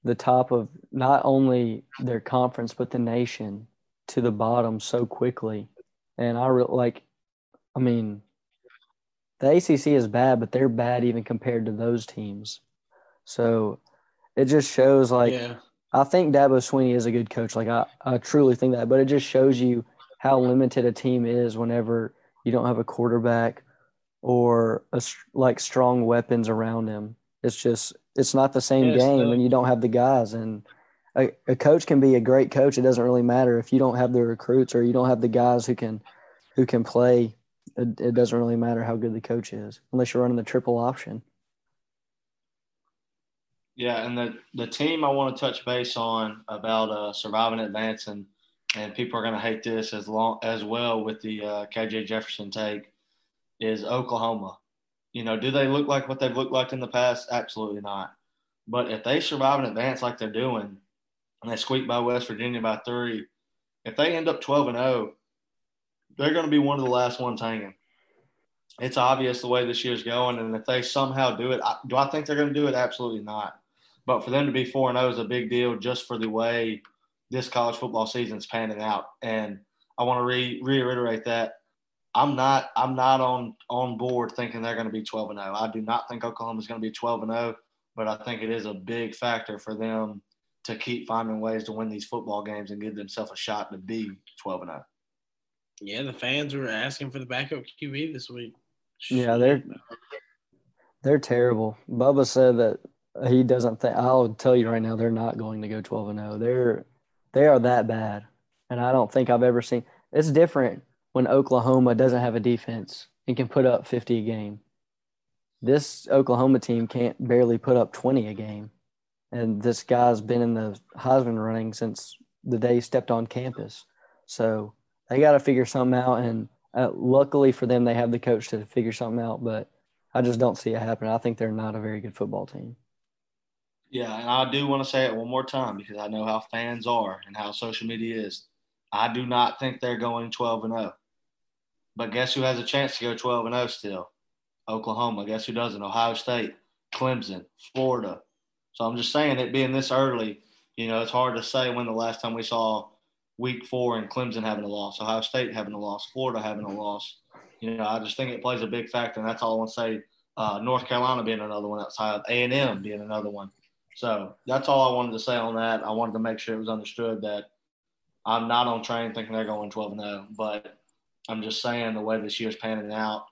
the top of not only their conference but the nation to the bottom so quickly. And I re- like. I mean, the ACC is bad, but they're bad even compared to those teams. So it just shows like yeah, I think Dabo Swinney is a good coach. Like I, I truly think that, but it just shows you how limited a team is whenever you don't have a quarterback or a, like strong weapons around him. It's just it's not the same game when you don't have the guys. And a, a coach can be a great coach. It doesn't really matter if you don't have the recruits or you don't have the guys who can who can play. It, it doesn't really matter how good the coach is unless you're running the triple option. Yeah, and the the team I want to touch base on about uh, surviving advancing, and people are going to hate this as long as well with the uh, KJ Jefferson take, is Oklahoma. You know, do they look like what they've looked like in the past? Absolutely not. But if they survive and advance like they're doing, and they squeak by West Virginia by three, if they end up twelve and zero, they're going to be one of the last ones hanging. It's obvious the way this year's going, and if they somehow do it, I, do I think they're going to do it? Absolutely not. But for them to be 4 and 0 is a big deal just for the way this college football season's panning out. And I want to re- reiterate that I'm not I'm not on on board thinking they're going to be 12 and 0. I do not think Oklahoma's going to be 12 and 0, but I think it is a big factor for them to keep finding ways to win these football games and give themselves a shot to be 12 and oh. 0. Yeah. The fans were asking for the backup QB this week. Yeah, they're they're terrible. Bubba said that he doesn't think. I'll tell you right now, they're not going to go twelve and zero. They're they are that bad, and I don't think I've ever seen. It's different when Oklahoma doesn't have a defense and can put up fifty a game. This Oklahoma team can't barely put up twenty a game, and this guy's been in the Heisman running since the day he stepped on campus. So they got to figure something out, and uh, luckily for them, they have the coach to figure something out. But I just don't see it happening. I think they're not a very good football team. Yeah, and I do want to say it one more time because I know how fans are and how social media is. I do not think they're going 12 and 0. But guess who has a chance to go 12 and 0 still? Oklahoma. Guess who doesn't? Ohio State, Clemson, Florida. So I'm just saying it being this early, you know, it's hard to say when the last time we saw week four and Clemson having a loss, Ohio State having a loss, Florida having a loss. You know, I just think it plays a big factor, and that's all I want to say. Uh, North Carolina being another one outside, A and M being another one. So that's all I wanted to say on that. I wanted to make sure it was understood that I'm not on train thinking they're going 12 and 0, but I'm just saying the way this year's panning out,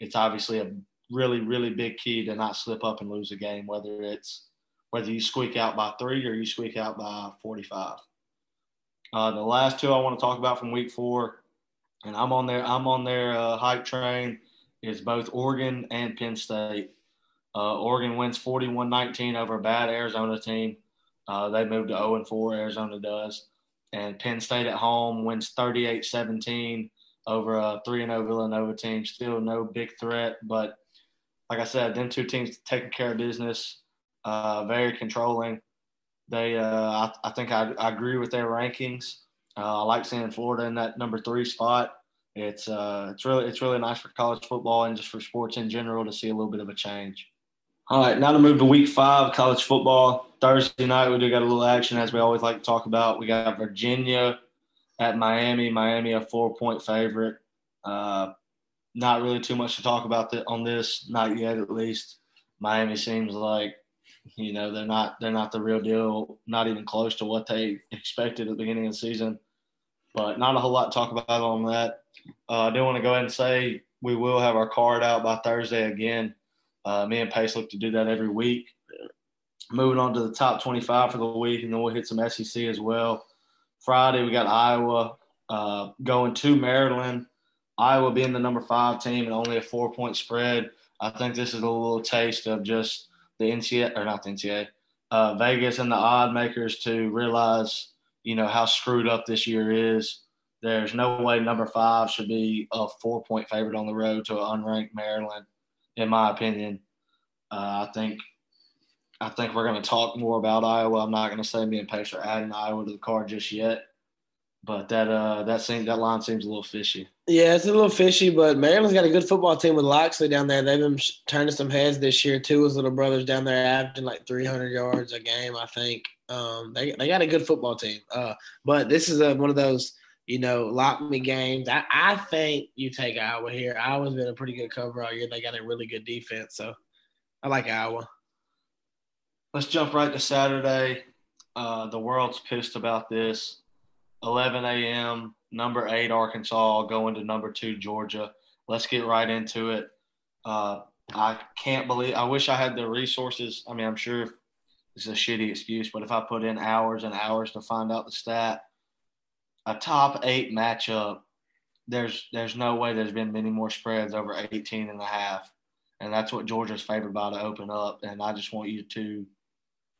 it's obviously a really, really big key to not slip up and lose a game, whether it's whether you squeak out by three or you squeak out by 45. Uh, the last two I want to talk about from week four, and I'm on their I'm on their uh, hype train, is both Oregon and Penn State. Uh, Oregon wins 41-19 over a bad Arizona team. Uh, they moved to 0-4. Arizona does, and Penn State at home wins 38-17 over a 3-0 Villanova team. Still no big threat, but like I said, them two teams taking care of business, uh, very controlling. They, uh, I, I think I, I agree with their rankings. Uh, I like seeing Florida in that number three spot. It's uh, it's really it's really nice for college football and just for sports in general to see a little bit of a change. All right, now to move to week five, college football. Thursday night, we do got a little action, as we always like to talk about. We got Virginia at Miami. Miami, a four point favorite. Uh, not really too much to talk about the, on this, not yet at least. Miami seems like You know, they're not they're not the real deal, not even close to what they expected at the beginning of the season. But not a whole lot to talk about on that. Uh, I do want to go ahead and say we will have our card out by Thursday again. Uh, me and Pace look to do that every week. Moving on to the top 25 for the week, and then we'll hit some SEC as well. Friday, we got Iowa uh, going to Maryland. Iowa being the number five team and only a four point spread. I think this is a little taste of just the NCAA, or not the NCAA, uh, Vegas and the odd makers to realize, you know, how screwed up this year is. There's no way number five should be a four point favorite on the road to an unranked Maryland, in my opinion. Uh, I think I think we're going to talk more about Iowa. I'm not going to say me and Pace are adding Iowa to the card just yet, but that uh, that seems that line seems a little fishy. Yeah, it's a little fishy, but Maryland's got a good football team with Locksley down there. They've been sh- turning some heads this year too. His little brothers down there averaging like 300 yards a game, I think. Um, they they got a good football team. Uh, but this is a, one of those you know lock me games. I, I think you take Iowa here. Iowa's been a pretty good cover all year. They got a really good defense, so I like Iowa. Let's jump right to Saturday. Uh, the world's pissed about this. 11 a.m. Number eight Arkansas going to number two Georgia. Let's get right into it. Uh, I can't believe. I wish I had the resources. I mean, I'm sure it's a shitty excuse, but if I put in hours and hours to find out the stat, a top eight matchup, there's there's no way there's been many more spreads over 18 and a half. And that's what Georgia's favored by to open up. And I just want you to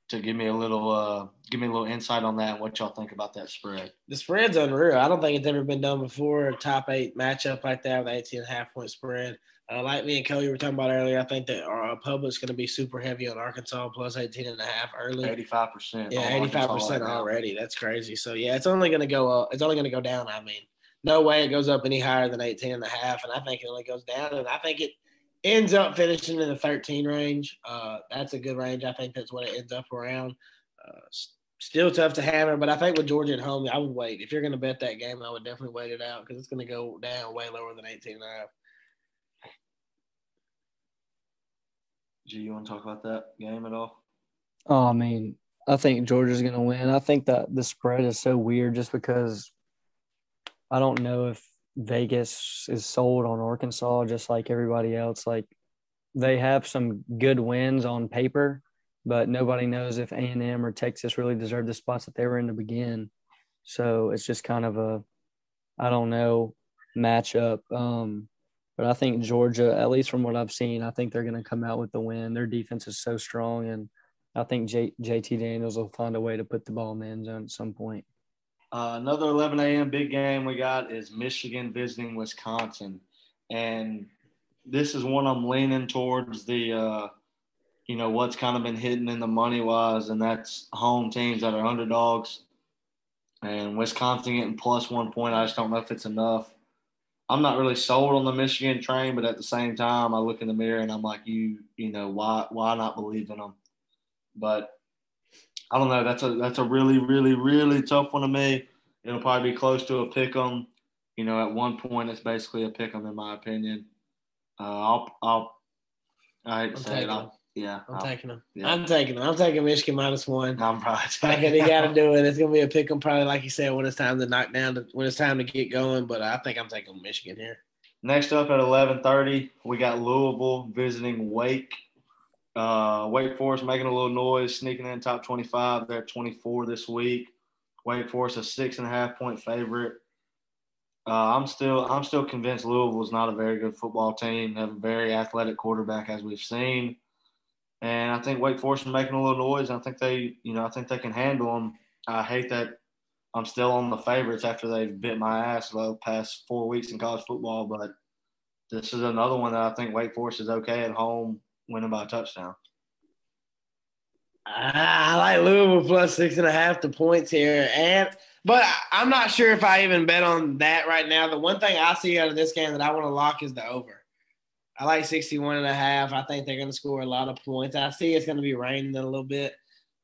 to give me a little uh give me a little insight on that and what y'all think about that spread. The spread's unreal. I don't think it's ever been done before. A top eight matchup like that with 18 and a half point spread. Uh, like me and Cody were talking about earlier, I think that our public's going to be super heavy on Arkansas plus 18 and a half early. 85%. Yeah, on eighty five Arkansas percent right already. That's crazy. So yeah, it's only gonna go up. It's only gonna go down. I mean, no way it goes up any higher than 18 and a half. And I think it only goes down. And I think it ends up finishing in the 13 range. Uh, that's a good range. I think that's what it ends up around. Uh, still tough to hammer, but I think with Georgia at home, I would wait. If you're gonna bet that game, I would definitely wait it out because it's gonna go down way lower than 18 and a half. G, you want to talk about that game at all? Oh, I mean, I think Georgia's going to win. I think that the spread is so weird just because I don't know if Vegas is sold on Arkansas just like everybody else. Like they have some good wins on paper, but nobody knows if A&M or Texas really deserve the spots that they were in to begin. So it's just kind of a, I don't know, matchup. Um, but I think Georgia, at least from what I've seen, I think they're going to come out with the win. Their defense is so strong, and I think J- JT Daniels will find a way to put the ball in the end zone at some point. Uh, another 11 a.m. big game we got is Michigan visiting Wisconsin, and this is one I'm leaning towards the, uh, you know, what's kind of been hidden in the money wise, and that's home teams that are underdogs. And Wisconsin getting plus one point, I just don't know if it's enough. I'm not really sold on the Michigan train, but at the same time, I look in the mirror and I'm like, you, you know, why, why not believe in them? But I don't know. That's a that's a really really really tough one to me. It'll probably be close to a pick 'em. You know, at one point it's basically a pick 'em in my opinion. Uh, I'll I'll I hate to I'm say it. I'll, yeah, I'm I'll- taking them. yeah. I'm taking them. I'm taking Michigan minus one. I'm probably think they got to do it. It's gonna be a pick 'em probably like you said when it's time to knock down to, when it's time to get going. But I think I'm taking Michigan here. Next up at 11:30, we got Louisville visiting Wake. Uh, Wake Forest making a little noise, sneaking in top 25. They're at 24 this week. Wake Forest a six and a half point favorite. Uh, I'm still I'm still convinced Louisville is not a very good football team. They have a very athletic quarterback as we've seen, and I think Wake Forest is making a little noise. I think they you know I think they can handle them. I hate that I'm still on the favorites after they've bit my ass the past four weeks in college football, but this is another one that I think Wake Forest is okay at home, winning by a touchdown. I like Louisville plus six and a half the points here, and but I'm not sure if I even bet on that right now. The one thing I see out of this game that I want to lock is the over. I like 61 and a half. I think they're going to score a lot of points. I see it's going to be raining a little bit,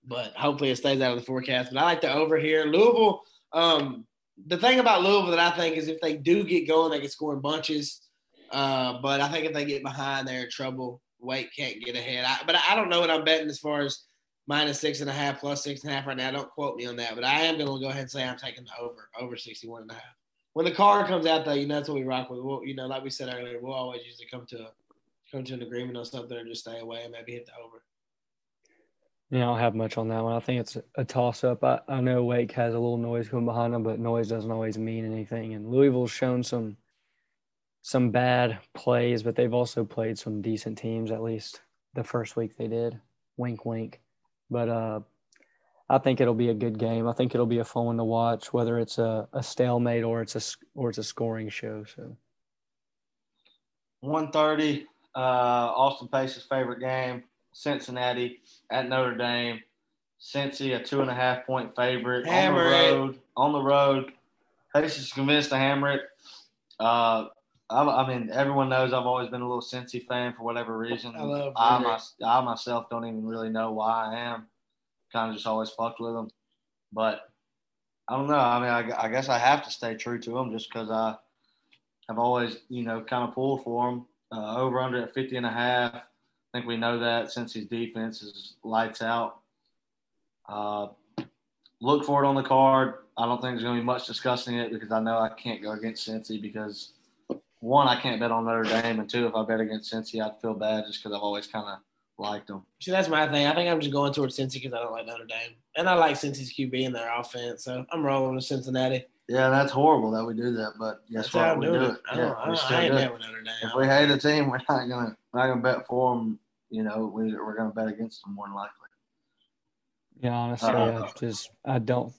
but hopefully it stays out of the forecast. But I like the over here. Louisville, um, the thing about Louisville that I think is if they do get going, they can score in bunches. Uh, but I think if they get behind, they're in trouble Wake can't get ahead. I, but I don't know what I'm betting as far as minus six and a half, plus six and a half right now. Don't quote me on that, but I am going to go ahead and say I'm taking the over, over 61 and a half. When the card comes out, though, you know that's what we rock with. We'll, you know, like we said earlier, we'll always usually come to a, come to an agreement on something or just stay away and maybe hit the over. Yeah, I don't have much on that one. I think it's a toss up. I, I know Wake has a little noise going behind them, but noise doesn't always mean anything. And Louisville's shown some some bad plays, but they've also played some decent teams, at least the first week they did. Wink wink. But uh I think it'll be a good game. I think it'll be a fun one to watch, whether it's a, a stalemate or it's a or it's a scoring show. So 130, uh, Austin Pace's favorite game, Cincinnati at Notre Dame. Cincy, a two and a half point favorite Hammer on the it. road. On the road, Pace is convinced to hammer it. Uh, I, I mean, everyone knows I've always been a little Cincy fan for whatever reason. I love I, my, I myself don't even really know why I am. Kind of just always fucked with them, but I don't know. I mean, I, I guess I have to stay true to them just because I have always, you know, kind of pulled for them. Uh, over under at 50 and a half. I think we know that Cincy's defense is lights out. Uh, look for it on the card. I don't think there's going to be much discussing it because I know I can't go against Cincy because one, I can't bet on Notre Dame, and two, if I bet against Cincy, I'd feel bad just because I've always kind of liked them. See, that's my thing. I think I'm just going towards Cincy because I don't like Notre Dame, and I like Cincy's QB and their offense, so I'm rolling with Cincinnati. Yeah, that's horrible that we do that, but guess That's how what? I'm We doing do it. it. I, Yeah, don't, I, we don't, still I ain't do it. bet with Notre Dame. If we hate a team, we're not gonna we're not gonna bet for them. You know, we, we're gonna bet against them more than likely. yeah, honestly, Uh, I just I don't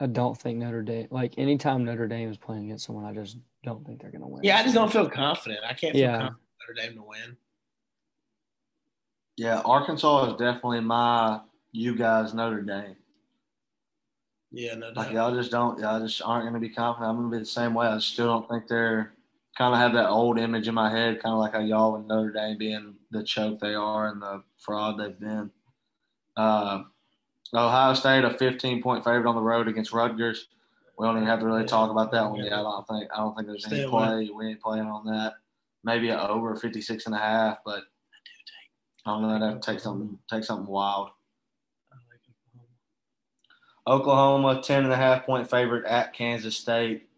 I don't think Notre Dame like anytime Notre Dame is playing against someone, I just don't think they're gonna win. yeah, I just don't feel confident. I can't feel Yeah. confident Notre Dame to win. Yeah, Arkansas is definitely my you guys Notre Dame. Yeah, no Like y'all just don't y'all just aren't gonna be confident. I'm gonna be the same way. I still don't think they're kind of have that old image in my head, kind of like how y'all and Notre Dame being the choke they are and the fraud they've been. Uh, Ohio State a 15 point favorite on the road against Rutgers. We don't even have to really talk about that one yet. I don't think I don't think there's Stay any away. play. We ain't playing on that. Maybe a over 56 and a half, but I'm gonna have to take something take something wild. Oklahoma, 10 and a half point favorite at Kansas State.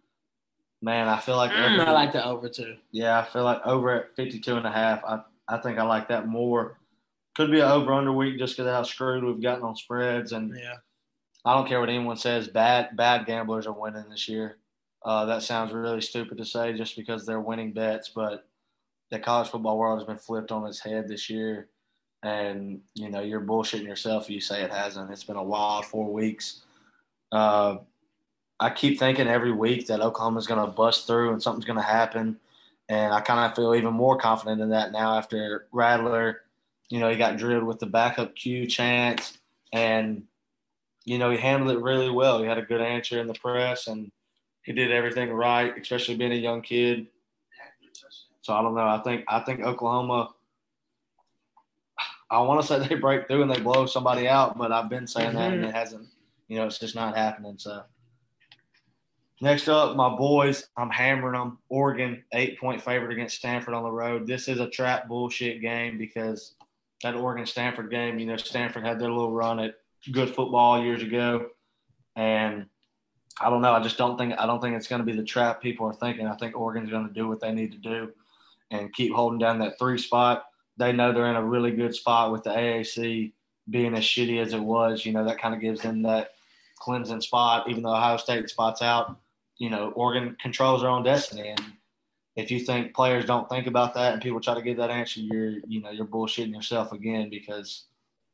Man, I feel like every, Mm, I like the over too. yeah, I feel like over at 52 and a half. I, I think I like that more. Could be an over under week just because how screwed we've gotten on spreads. And Yeah. I don't care what anyone says, bad bad gamblers are winning this year. Uh, that sounds really stupid to say just because they're winning bets, but the college football world has been flipped on its head this year. And, you know, you're bullshitting yourself if you say it hasn't. It's been a wild four weeks. Uh, I keep thinking every week that Oklahoma's going to bust through and something's going to happen. And I kind of feel even more confident in that now after Rattler, you know, he got drilled with the backup Q chance. And, you know, he handled it really well. He had a good answer in the press and he did everything right, especially being a young kid. So I don't know. I think I think Oklahoma. I want to say they break through and they blow somebody out, but I've been saying that and it mm-hmm. hasn't. You know, it's just not happening. So next up, my boys, I'm hammering them. Oregon, eight point favorite against Stanford on the road. This is a trap bullshit game because that Oregon Stanford game, you know, Stanford had their little run at good football years ago, and I don't know. I just don't think I don't think it's going to be the trap people are thinking. I think Oregon's going to do what they need to do and keep holding down that three spot. They know they're in a really good spot with the AAC being as shitty as it was. You know that kind of gives them that Clemson spot, even though Ohio State spots out. You know, Oregon controls their own destiny, and if you think players don't think about that and people try to give that answer, you're you know you're bullshitting yourself again because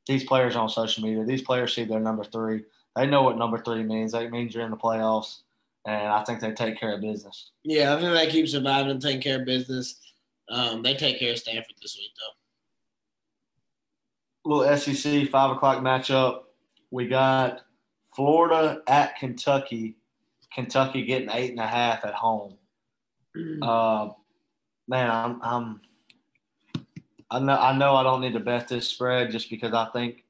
these players on social media, these players see their number three. They know what number three means. That means you're in the playoffs, and I think they take care of business. Yeah, I think they keep surviving and taking care of business. Um, they take care of Stanford this week, though. Little SEC five o'clock matchup. We got Florida at Kentucky. Kentucky getting eight and a half at home. Uh, man, I'm, I'm, I know, I know, I don't need to bet this spread just because I think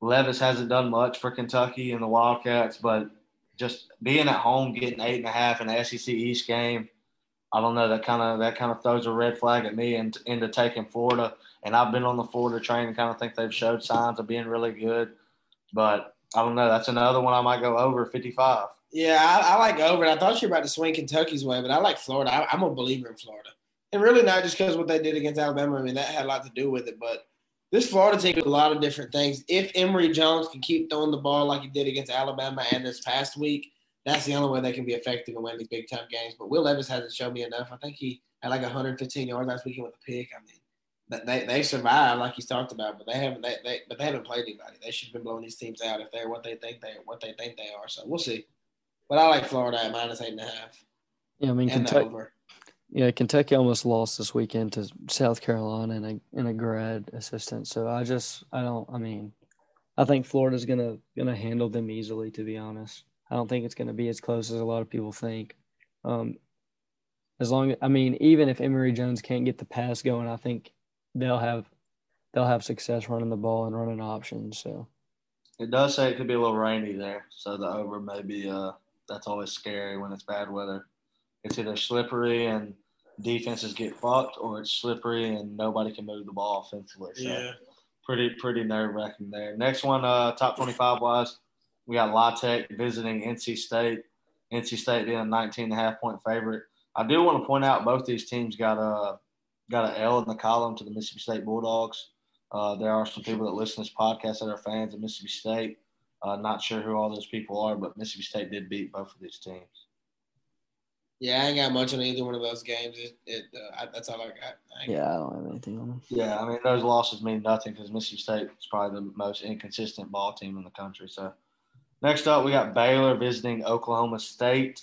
Levis hasn't done much for Kentucky and the Wildcats, but just being at home, getting eight and a half in the SEC East game, I don't know that kind of that kind of throws a red flag at me and into taking Florida. And I've been on the Florida train and kind of think they've showed signs of being really good. But I don't know. That's another one I might go over 55. Yeah, I, I like over. I thought you were about to swing Kentucky's way, but I like Florida. I, I'm a believer in Florida, and really not just because what they did against Alabama. I mean, that had a lot to do with it, but this Florida team did a lot of different things. If Emory Jones can keep throwing the ball like he did against Alabama and this past week, that's the only way they can be effective and win these big time games. But Will Levis hasn't shown me enough. I think he had like 115 yards last weekend with a pick. I mean, they they survived like he's talked about, but they haven't they, they but they haven't played anybody. They should have been blowing these teams out if they're what they think they what they think they are. So we'll see. But I like Florida at minus eight and a half Yeah, I mean Kentucky. Yeah, Kentucky almost lost this weekend to South Carolina in a in a grad assistant. So I just I don't I mean I think Florida's gonna gonna handle them easily to be honest. I don't think it's gonna be as close as a lot of people think. Um as long I mean, even if Emory Jones can't get the pass going, I think they'll have they'll have success running the ball and running options. So It does say it could be a little rainy there, so the over may be. Uh, that's always scary when it's bad weather. It's either slippery and defenses get fucked, or it's slippery and nobody can move the ball offensively. So pretty pretty nerve wracking there. Next one, uh, top twenty five wise, we got La Tech visiting NC State. NC State being a 19 and a half point favorite. I do want to point out both these teams got a got an L in the column to the Mississippi State Bulldogs. Uh, there are some people that listen to this podcast that are fans of Mississippi State. Uh, not sure who all those people are, but Mississippi State did beat both of these teams. Yeah, I ain't got much on either one of those games. It, it uh, I, that's all I got. I ain't- yeah, I don't have anything on them. Yeah, I mean those losses mean nothing because Mississippi State is probably the most inconsistent ball team in the country. So next up, we got Baylor visiting Oklahoma State.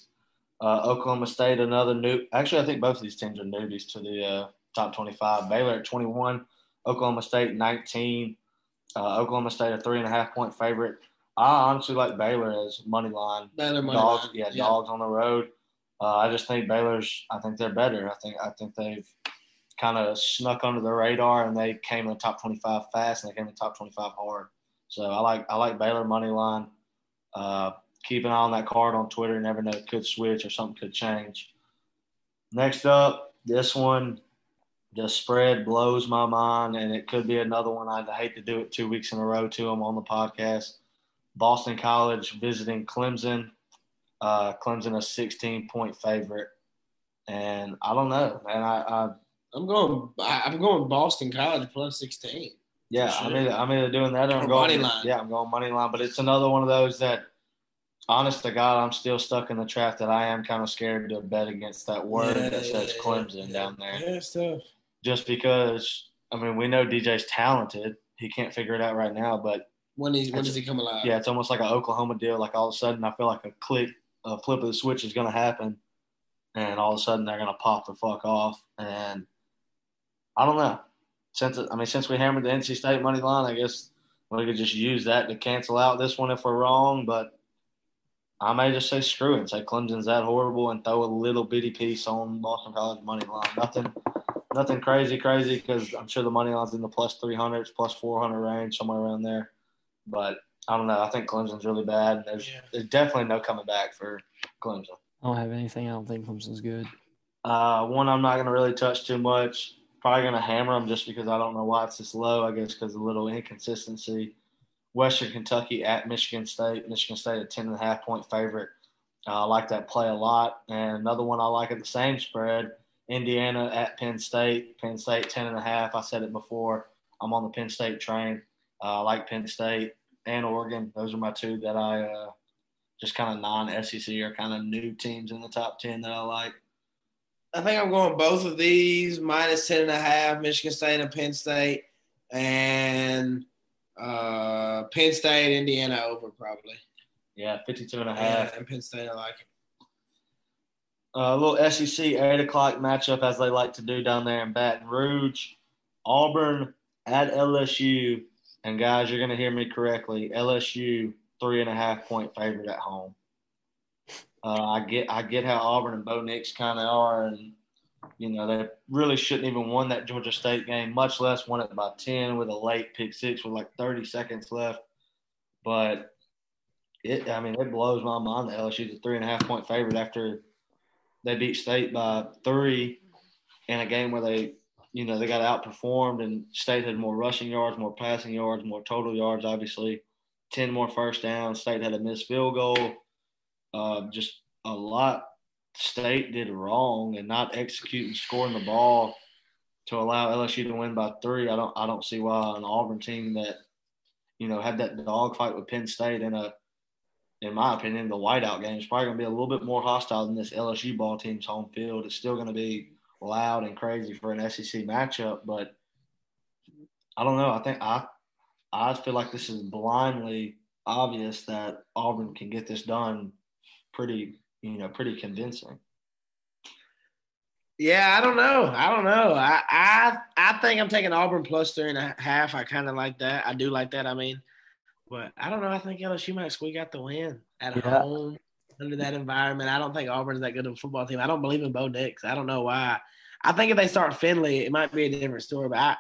Uh, Oklahoma State, another new. Actually, I think both of these teams are newbies to the uh, top twenty-five. Baylor at twenty-one, Oklahoma State nineteen. Uh, Oklahoma State a three and a half point favorite. I honestly like Baylor as money line Baylor money dogs. line. Yeah, dogs on the road. Uh, I just think Baylor's. I think they're better. I think I think they've kind of snuck under the radar and they came in the top 25 fast and they came in the top 25 hard. So I like I like Baylor money line. Uh, keep an eye on that card on Twitter. Never know it could switch or something could change. Next up, this one, the spread blows my mind, and it could be another one. I'd hate to do it two weeks in a row to them on the podcast. Boston College visiting Clemson. Uh, Clemson a 16 point favorite, and I don't know, man. I, I I'm going. I- I'm going Boston College plus sixteen. yeah, For I'm either I'm either doing that or I'm Or going money line. Yeah, I'm going money line, but it's another one of those that, honest to God, I'm still stuck in the trap that I am kind of scared to bet against that word Yeah, that says yeah, Clemson yeah. down there. Yeah, it's tough. Just because I mean we know DJ's talented, he can't figure it out right now, but When is when does he come alive? yeah, it's almost like an Oklahoma deal. Like all of a sudden, I feel like a click, a flip of the switch is going to happen, and all of a sudden they're going to pop the fuck off. And I don't know. Since I mean, since we hammered the NC State money line, I guess we could just use that to cancel out this one if we're wrong. But I may just say screw it and say Clemson's that horrible and throw a little bitty piece on Boston College money line. Nothing, nothing crazy, crazy because I'm sure the money line's in the plus 300s, plus 400 range, somewhere around there. But I don't know. I think Clemson's really bad. There's, Yeah. there's definitely no coming back for Clemson. I don't have anything. I don't think Clemson's good. Uh, one I'm not going to really touch too much. Probably going to hammer them just because I don't know why it's this low. I guess because of a little inconsistency. Western Kentucky at Michigan State. Michigan State a 10 and a half point favorite. Uh, I like that play a lot. And another one I like at the same spread. Indiana at Penn State. Penn State 10 and a half. I said it before. I'm on the Penn State train. Uh, I like Penn State and Oregon. Those are my two that I uh, just kind of non-SEC or kind of new teams in the top 10 that I like. I think I'm going both of these minus ten and a half. Michigan State and Penn State, and uh, Penn State, Indiana over probably. Yeah, 52 and a Yeah, half. and Penn State, I like it. A little SEC 8 o'clock matchup, as they like to do down there in Baton Rouge. Auburn at LSU. And, guys, you're going to hear me correctly. LSU, three and a half point favorite at home. Uh, I get I get how Auburn and Bo Nix kind of are, and you know they really shouldn't even won that Georgia State game, much less won it by ten with a late pick six with like 30 seconds left. But it, I mean, it blows my mind that LSU's a three and a half point favorite after they beat State by three in a game where they, you know, they got outperformed and State had more rushing yards, more passing yards, more total yards, obviously. 10 more first downs. State had a missed field goal. Uh, just a lot State did wrong and not executing, scoring the ball to allow LSU to win by three. I don't I don't see why an Auburn team that, you know, had that dogfight with Penn State in a in my opinion, the whiteout game is probably going to be a little bit more hostile than this LSU ball team's home field. It's still going to be loud and crazy for an SEC matchup, but I don't know. I think I I feel like this is blindly obvious that Auburn can get this done pretty, you know, pretty convincing. Yeah, I don't know. I don't know. I I I think I'm taking Auburn plus three and a half. I kind of like that. I do like that. I mean, but I don't know. I think LSU might squeak out the win at Yeah. home under that environment. I don't think Auburn's that good of a football team. I don't believe in Bo Nix. I don't know why. I think if they start Finley, it might be a different story. But I,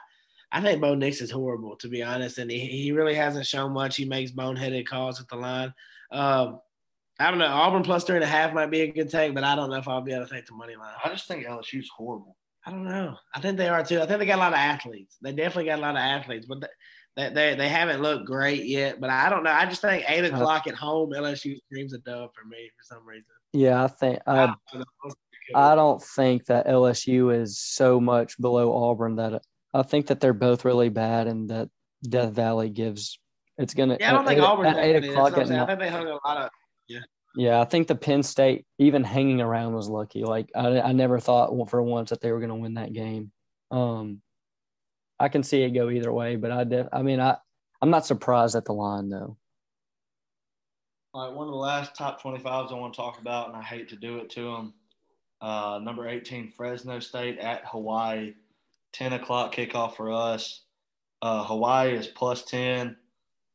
I think Bo Nix is horrible, to be honest. And he, he really hasn't shown much. He makes boneheaded calls at the line. Um, I don't know. Auburn plus three and a half might be a good take, but I don't know if I'll be able to take the money line. I just think LSU's horrible. I don't know. I think they are too. I think they got a lot of athletes. They definitely got a lot of athletes, but they they, they haven't looked great yet. But I don't know. I just think eight o'clock at home, LSU screams a dub for me for some reason. Yeah, I think I don't. I don't think that LSU is so much below Auburn that I think that they're both really bad and that Death Valley gives it's gonna Yeah, I don't think Auburn at eight o'clock at saying. I think they hung a lot of. Yeah, I think the Penn State even hanging around was lucky. Like I, I never thought for once that they were going to win that game. Um, I can see it go either way, but I def, I mean, I I'm not surprised at the line though. All right, one of the last top 25s I want to talk about, and I hate to do it to them. Uh, number 18, Fresno State at Hawaii. 10 o'clock kickoff for us. Uh, Hawaii is plus 10,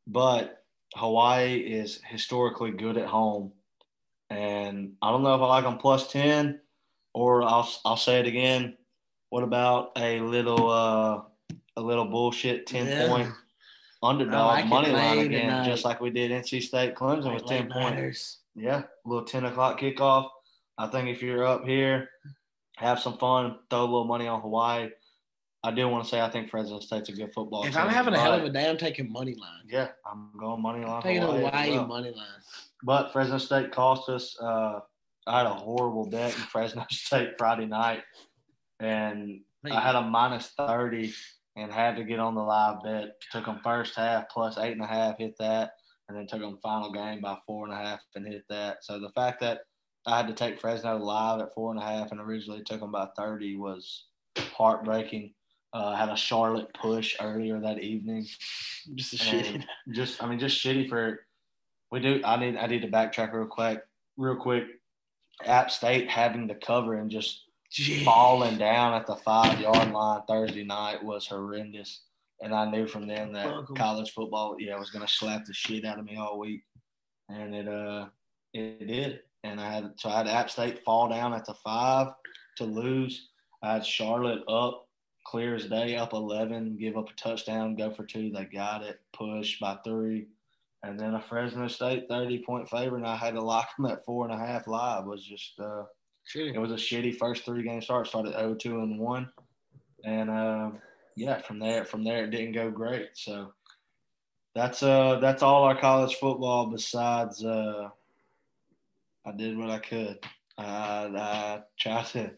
but Hawaii is historically good at home. And I don't know if I like them plus 10 or I'll, I'll say it again. What about a little uh, a little bullshit 10 Yeah. point underdog like money line again, tonight. just like we did NC State Clemson with 10 points. Yeah, a little 10 o'clock kickoff. I think if you're up here, have some fun, throw a little money on Hawaii. I do want to say I think Fresno State's a good football If team. I'm having a hell of a day, I'm taking money line. Yeah, I'm going money line I'm taking Hawaii. Hawaii well. money line. But Fresno State cost us. Uh, I had a horrible bet in Fresno State Friday night, and I had a minus 30 and had to get on the live bet. Took them first half plus eight and a half, hit that, and then took them final game by four and a half and hit that. So the fact that I had to take Fresno live at four and a half and originally took them by 30 was heartbreaking. Uh, had a Charlotte push earlier that evening. just a shit. Just, I mean, just shitty for. We do. I need. I need to backtrack real quick. Real quick. App State having the cover and just falling down at the five yard line Thursday night was horrendous. And I knew from then that 'em. college football, yeah, was gonna slap the shit out of me all week. And it uh it did. And I had so I had App State fall down at the five to lose. I had Charlotte up clear as day, up eleven, give up a touchdown, go for two. They got it, push by three. And then a Fresno State 30 point favorite, and I had to lock them at four and a half live. Was just uh, Shit. it was a shitty first three game start. Started 0-2 and one, and uh, yeah, from there from there it didn't go great. So that's uh that's all our college football. Besides, uh, I did what I could. I, I tried to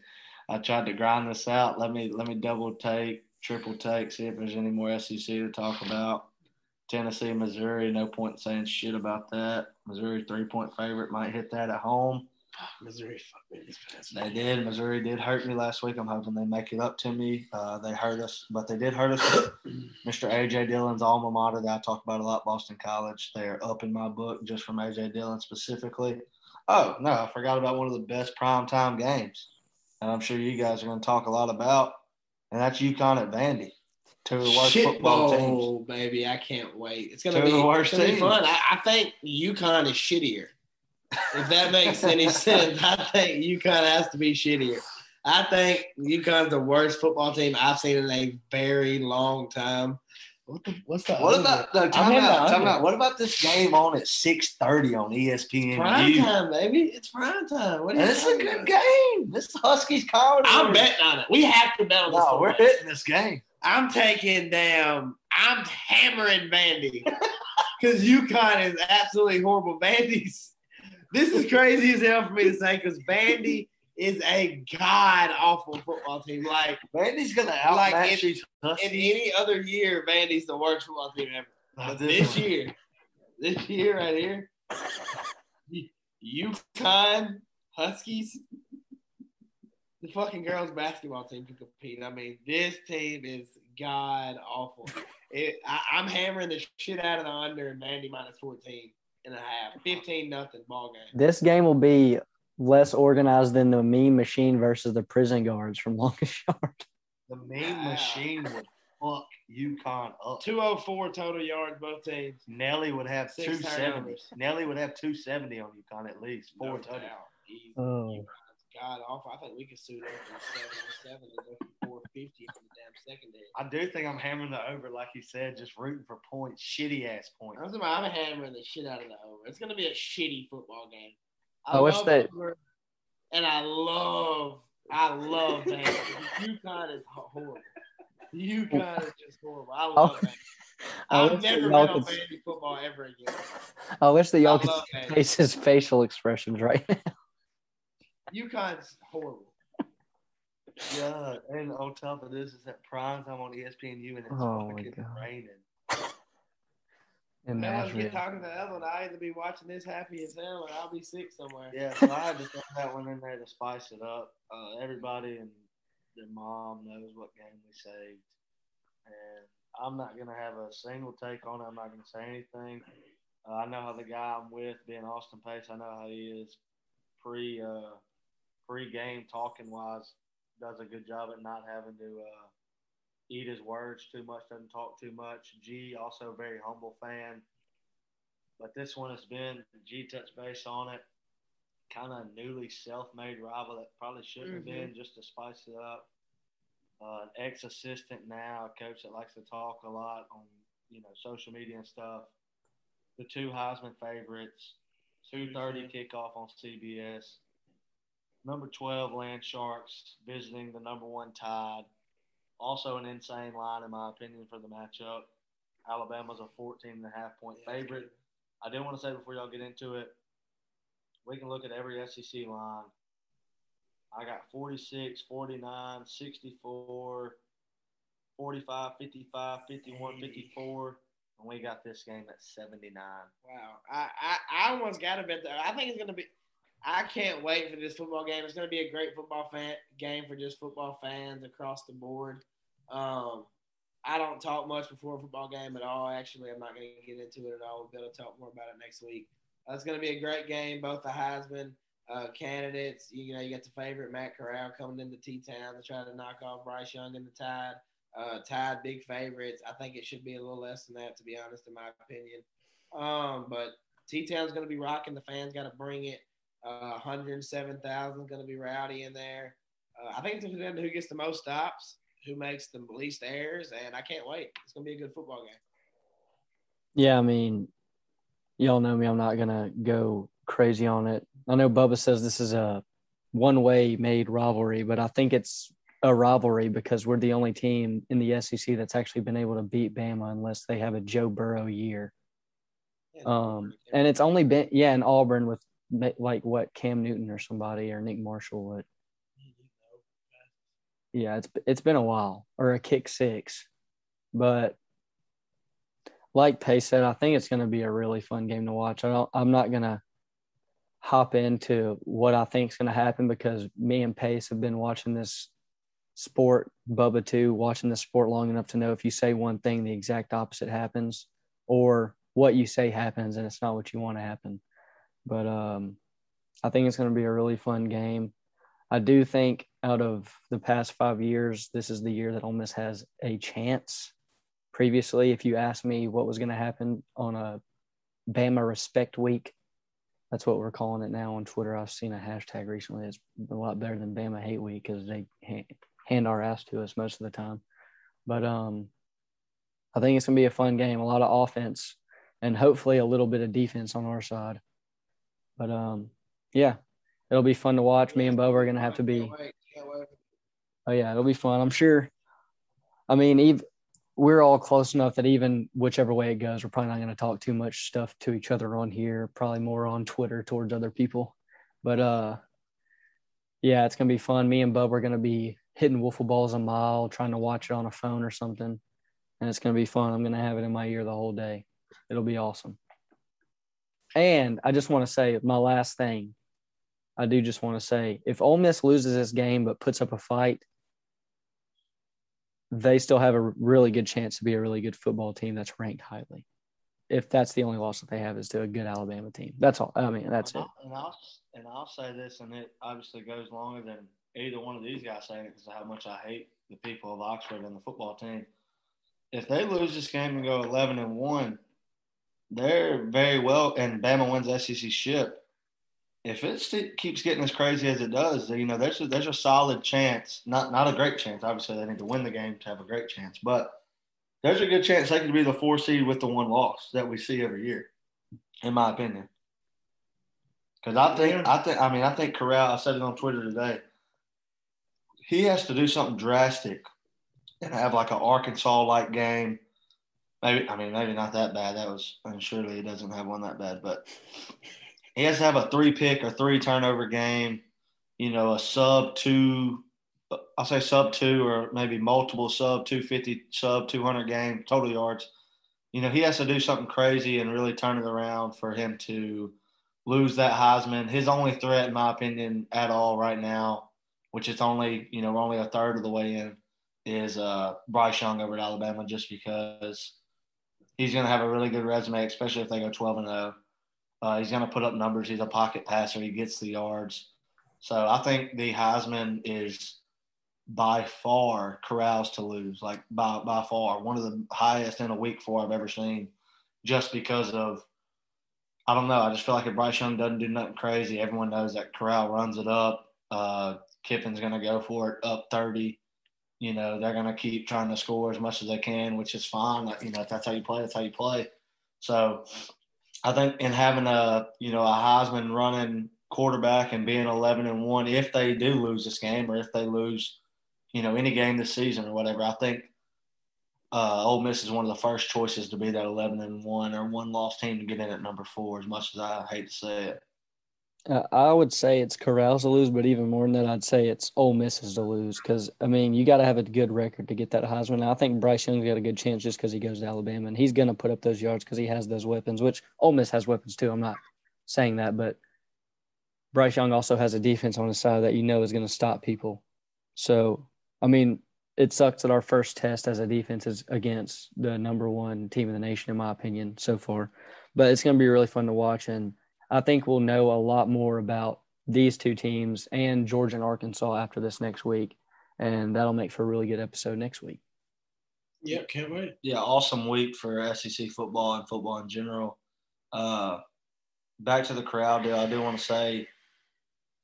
I tried to grind this out. Let me let me double take, triple take, see if there's any more SEC to talk about. Tennessee, Missouri, no point saying shit about that. Missouri three point favorite might hit that at home. Missouri fucked me this past They did. Missouri did hurt me last week. I'm hoping they make it up to me. Uh, they hurt us, but they did hurt us. Mr. AJ Dillon's alma mater that I talk about a lot, Boston College. They're up in my book just from AJ Dillon specifically. Oh no, I forgot about one of the best primetime games, and I'm sure you guys are going to talk a lot about, and that's UConn at Vandy. Two of the worst Shit football teams. bowl, baby. I can't wait. It's gonna be, of the worst it's gonna be fun. I, I think UConn is shittier. If that makes any sense, I think UConn has to be shittier. I think UConn's the worst football team I've seen in a very long time. What the, what's the What over? about no? Time the out, time out. What about this game on at six thirty on ESPN? Prime time, baby. It's prime time. What This is a talking good about? game. This is Huskies college. I'm betting on it. We have to bet on this. No, we're hitting this game. I'm taking down. I'm hammering Vandy because UConn is absolutely horrible. Vandy's. This is crazy as hell for me to say because Vandy is a god awful football team. Like Vandy's gonna Like outmatch in- in any other year, Vandy's the worst football team ever. But this year, this year right here, UConn Huskies, the fucking girls basketball team can compete. I mean, this team is god awful. It, I, I'm hammering the shit out of the under and Vandy minus 14 and a half. 15 nothing ball game. This game will be less organized than the mean machine versus the prison guards from Longest Yard. the main Wow. machine would fuck UConn up. 204 total yards, both teams. Nelly would have Six two seventy. turnovers. Nelly would have two seventy on UConn at least. Four No touchdowns. doubt. Easy. Oh. God awful. I think we could suit up for seven and seven and go for four fifty on the damn secondary. I do think I'm hammering the over, like you said, just rooting for points, shitty ass points. I'm, talking about- I'm hammering the shit out of the over. It's gonna be a shitty football game. I wish love that- over, and I love, I love that. UConn is horrible. UConn is just horrible. I love oh. that. I I've wish that never y'all bet on could- football ever again. I wish that y'all I could love see Vandy. Pace's facial expressions right now. UConn's horrible. Yeah, and on top of this, it's at prime time on ESPNU, and it's Oh, fucking raining. And Man, let's get talking to Ellen. I either be watching this happy as hell, or I'll be sick somewhere. Yeah, so I had to throw that one in there to spice it up. Uh, everybody and their mom knows what game we saved, and I'm not gonna have a single take on it. I'm not gonna say anything. Uh, I know how the guy I'm with, being Austin Pace, I know how he is pre uh, pre game talking wise. Does a good job at not having to uh, eat his words too much, doesn't talk too much. G also a very humble fan. But this one has been G touch base on it. Kind of newly self-made rival that probably shouldn't have been just to spice it up. Uh, an ex-assistant now, a coach that likes to talk a lot on you know social media and stuff. The two Heisman favorites, two thirty kickoff on CBS. Number twelve Land Sharks visiting the number one Tide. Also an insane line in my opinion for the matchup. Alabama's a 14 and a half point favorite. I do want to say before y'all get into it, we can look at every SEC line. I got 46, 49, 64, 45, 55, 51, 54, and we got this game at 79. Wow. I, I, I almost got to bet that. I think it's going to be. I can't wait for this football game. It's going to be a great football fan game for just football fans across the board. Um, I don't talk much before a football game at all. Actually, I'm not going to get into it at all. We'll be able to talk more about it next week. Uh, it's going to be a great game. Both the Heisman uh, candidates. You know, you got the favorite Matt Corral coming into T-Town to try to knock off Bryce Young in the Tide. Uh, Tide big favorites. I think it should be a little less than that, to be honest, in my opinion. Um, but T Town's going to be rocking. The fans got to bring it. Uh, 107,000 going to be rowdy in there. Uh, I think it's going to on who gets the most stops, who makes the least errors, and I can't wait. It's going to be a good football game. Yeah, I mean, y'all know me. I'm not gonna go crazy on it. I know Bubba says this is a one-way made rivalry, but I think it's a rivalry because we're the only team in the SEC that's actually been able to beat Bama unless they have a Joe Burrow year. Yeah, Um, and it's only been yeah in Auburn with like what Cam Newton or somebody or Nick Marshall. would. Yeah, it's it's been a while or a kick six, but like Pace said, I think it's going to be a really fun game to watch. I don't, I'm not going to hop into what I think is going to happen because me and Pace have been watching this sport, Bubba too, watching this sport long enough to know if you say one thing, the exact opposite happens, or what you say happens and it's not what you want to happen. But um, I think it's going to be a really fun game. I do think out of the past five years, this is the year that Ole Miss has a chance. Previously, if you asked me what was going to happen on a Bama Respect Week, that's what we're calling it now on Twitter. I've seen a hashtag recently. It's a lot better than Bama Hate Week because they hand our ass to us most of the time. But um, I think it's gonna be a fun game. A lot of offense, and hopefully a little bit of defense on our side. But um, yeah, it'll be fun to watch. Me and Bo are gonna have to be. Can't wait, can't wait. Oh yeah, it'll be fun. I'm sure. I mean, even we're all close enough that even whichever way it goes, we're probably not going to talk too much stuff to each other on here. Probably more on Twitter towards other people. But uh, yeah, it's gonna be fun. Me and Bub are gonna be hitting wiffle balls a mile, trying to watch it on a phone or something, and it's gonna be fun. I'm gonna have it in my ear the whole day. It'll be awesome. And I just want to say my last thing. I do just want to say if Ole Miss loses this game but puts up a fight, they still have a really good chance to be a really good football team that's ranked highly. If that's the only loss that they have is to a good Alabama team. That's all. I mean, that's it. And I'll and I'll say this, and it obviously goes longer than either one of these guys saying it because of how much I hate the people of Oxford and the football team. If they lose this game and go eleven and one, they're very well. And Bama wins SEC ship. If it keeps getting as crazy as it does, you know, there's a, there's a solid chance. Not not a great chance. Obviously, they need to win the game to have a great chance, but there's a good chance they could be the four seed with the one loss that we see every year, in my opinion. Because I think I think I mean I think Corral. I said it on Twitter today. He has to do something drastic and have like an Arkansas like game. Maybe I mean maybe not that bad. That was and surely he doesn't have one that bad, but he has to have a three pick or three turnover game. You know, a sub two. I'll say sub two or maybe multiple sub two fifty sub two hundred game total yards. You know, he has to do something crazy and really turn it around for him to lose that Heisman. His only threat, in my opinion, at all right now, which is only you know we're only a third of the way in, is uh, Bryce Young over at Alabama, just because he's going to have a really good resume, especially if they go twelve and zero. Uh, he's going to put up numbers. He's a pocket passer. He gets the yards. So I think the Heisman is by far Corrals to lose, like by by far one of the highest in a week four I've ever seen, just because of I don't know. I just feel like if Bryce Young doesn't do nothing crazy, everyone knows that Corral runs it up. Uh, Kiffin's going to go for it up 30. You know, they're going to keep trying to score as much as they can, which is fine. You know, if that's how you play, that's how you play. So I think in having a, you know, a Heisman running quarterback and being 11 and 1, if they do lose this game or if they lose, you know, any game this season or whatever, I think uh, Ole Miss is one of the first choices to be that 11 and one or one loss team to get in at number four. As much as I hate to say it, Uh, I would say it's Corrals to lose, but even more than that, I'd say it's Ole Miss's to lose because I mean you got to have a good record to get that Heisman. I think Bryce Young's got a good chance just because he goes to Alabama and he's going to put up those yards because he has those weapons. Which Ole Miss has weapons too. I'm not saying that, but Bryce Young also has a defense on his side that you know is going to stop people. So I mean, it sucks that our first test as a defense is against the number one team in the nation, in my opinion, so far. But it's going to be really fun to watch, and I think we'll know a lot more about these two teams and Georgia and Arkansas after this next week, and that'll make for a really good episode next week. Yep, can't wait. yeah, awesome week for SEC football and football in general. Uh, back to the Corral deal, I do want to say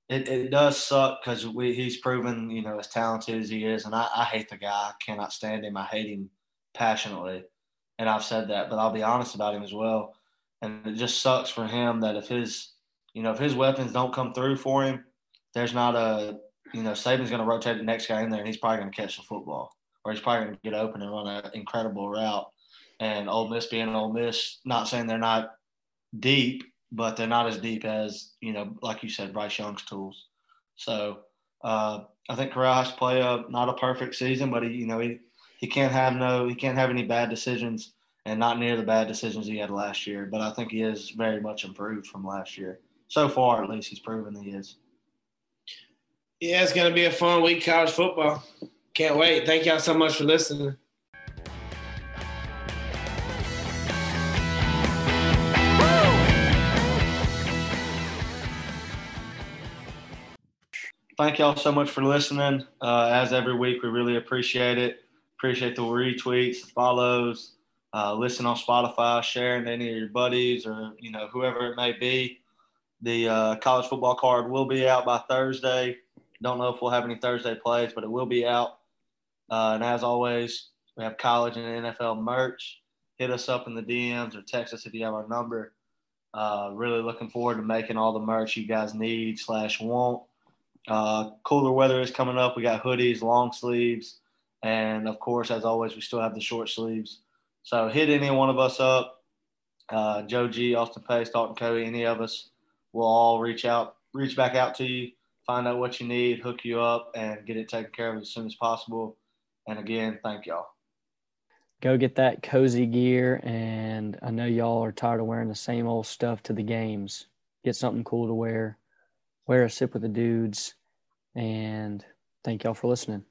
it, it does suck because we he's proven you know as talented as he is, and I, I hate the guy. I cannot stand him. I hate him passionately, and I've said that. But I'll be honest about him as well. And it just sucks for him that if his you know if his weapons don't come through for him, there's not a you know Saban's going to rotate the next guy in there, and he's probably going to catch the football, or he's probably going to get open and run an incredible route. And Ole Miss being Ole Miss, not saying they're not deep, but they're not as deep as you know, like you said, Bryce Young's tools. So uh, I think Corral has to play a not a perfect season, but he you know he he can't have no he can't have any bad decisions and not near the bad decisions he had last year. But I think he is very much improved from last year. So far, at least, he's proven he is. Yeah, it's gonna be a fun week college football. Can't wait. Thank y'all so much for listening. Thank y'all so much for listening. Uh, as every week, we really appreciate it. Appreciate the retweets, the follows, uh, listen on Spotify, sharing to any of your buddies or you know whoever it may be. The uh, college football card will be out by Thursday. Don't know if we'll have any Thursday plays, but it will be out. Uh, and as always, We have college and NFL merch. Hit us up in the DMs or text us if you have our number. Uh, really looking forward to making all the merch you guys need slash want. Uh, cooler weather is coming up. We got hoodies, long sleeves, and of course, as always, we still have the short sleeves. So hit any one of us up. Uh, Joe G, Austin Pace, Dalton Cody, any of us. We'll all reach out, reach back out to you, find out what you need, hook you up, and get it taken care of as soon as possible. And again, thank y'all. Go get that cozy gear. And I know y'all are tired of wearing the same old stuff to the games. Get something cool to wear. Wear a sip with the dudes. And thank y'all for listening.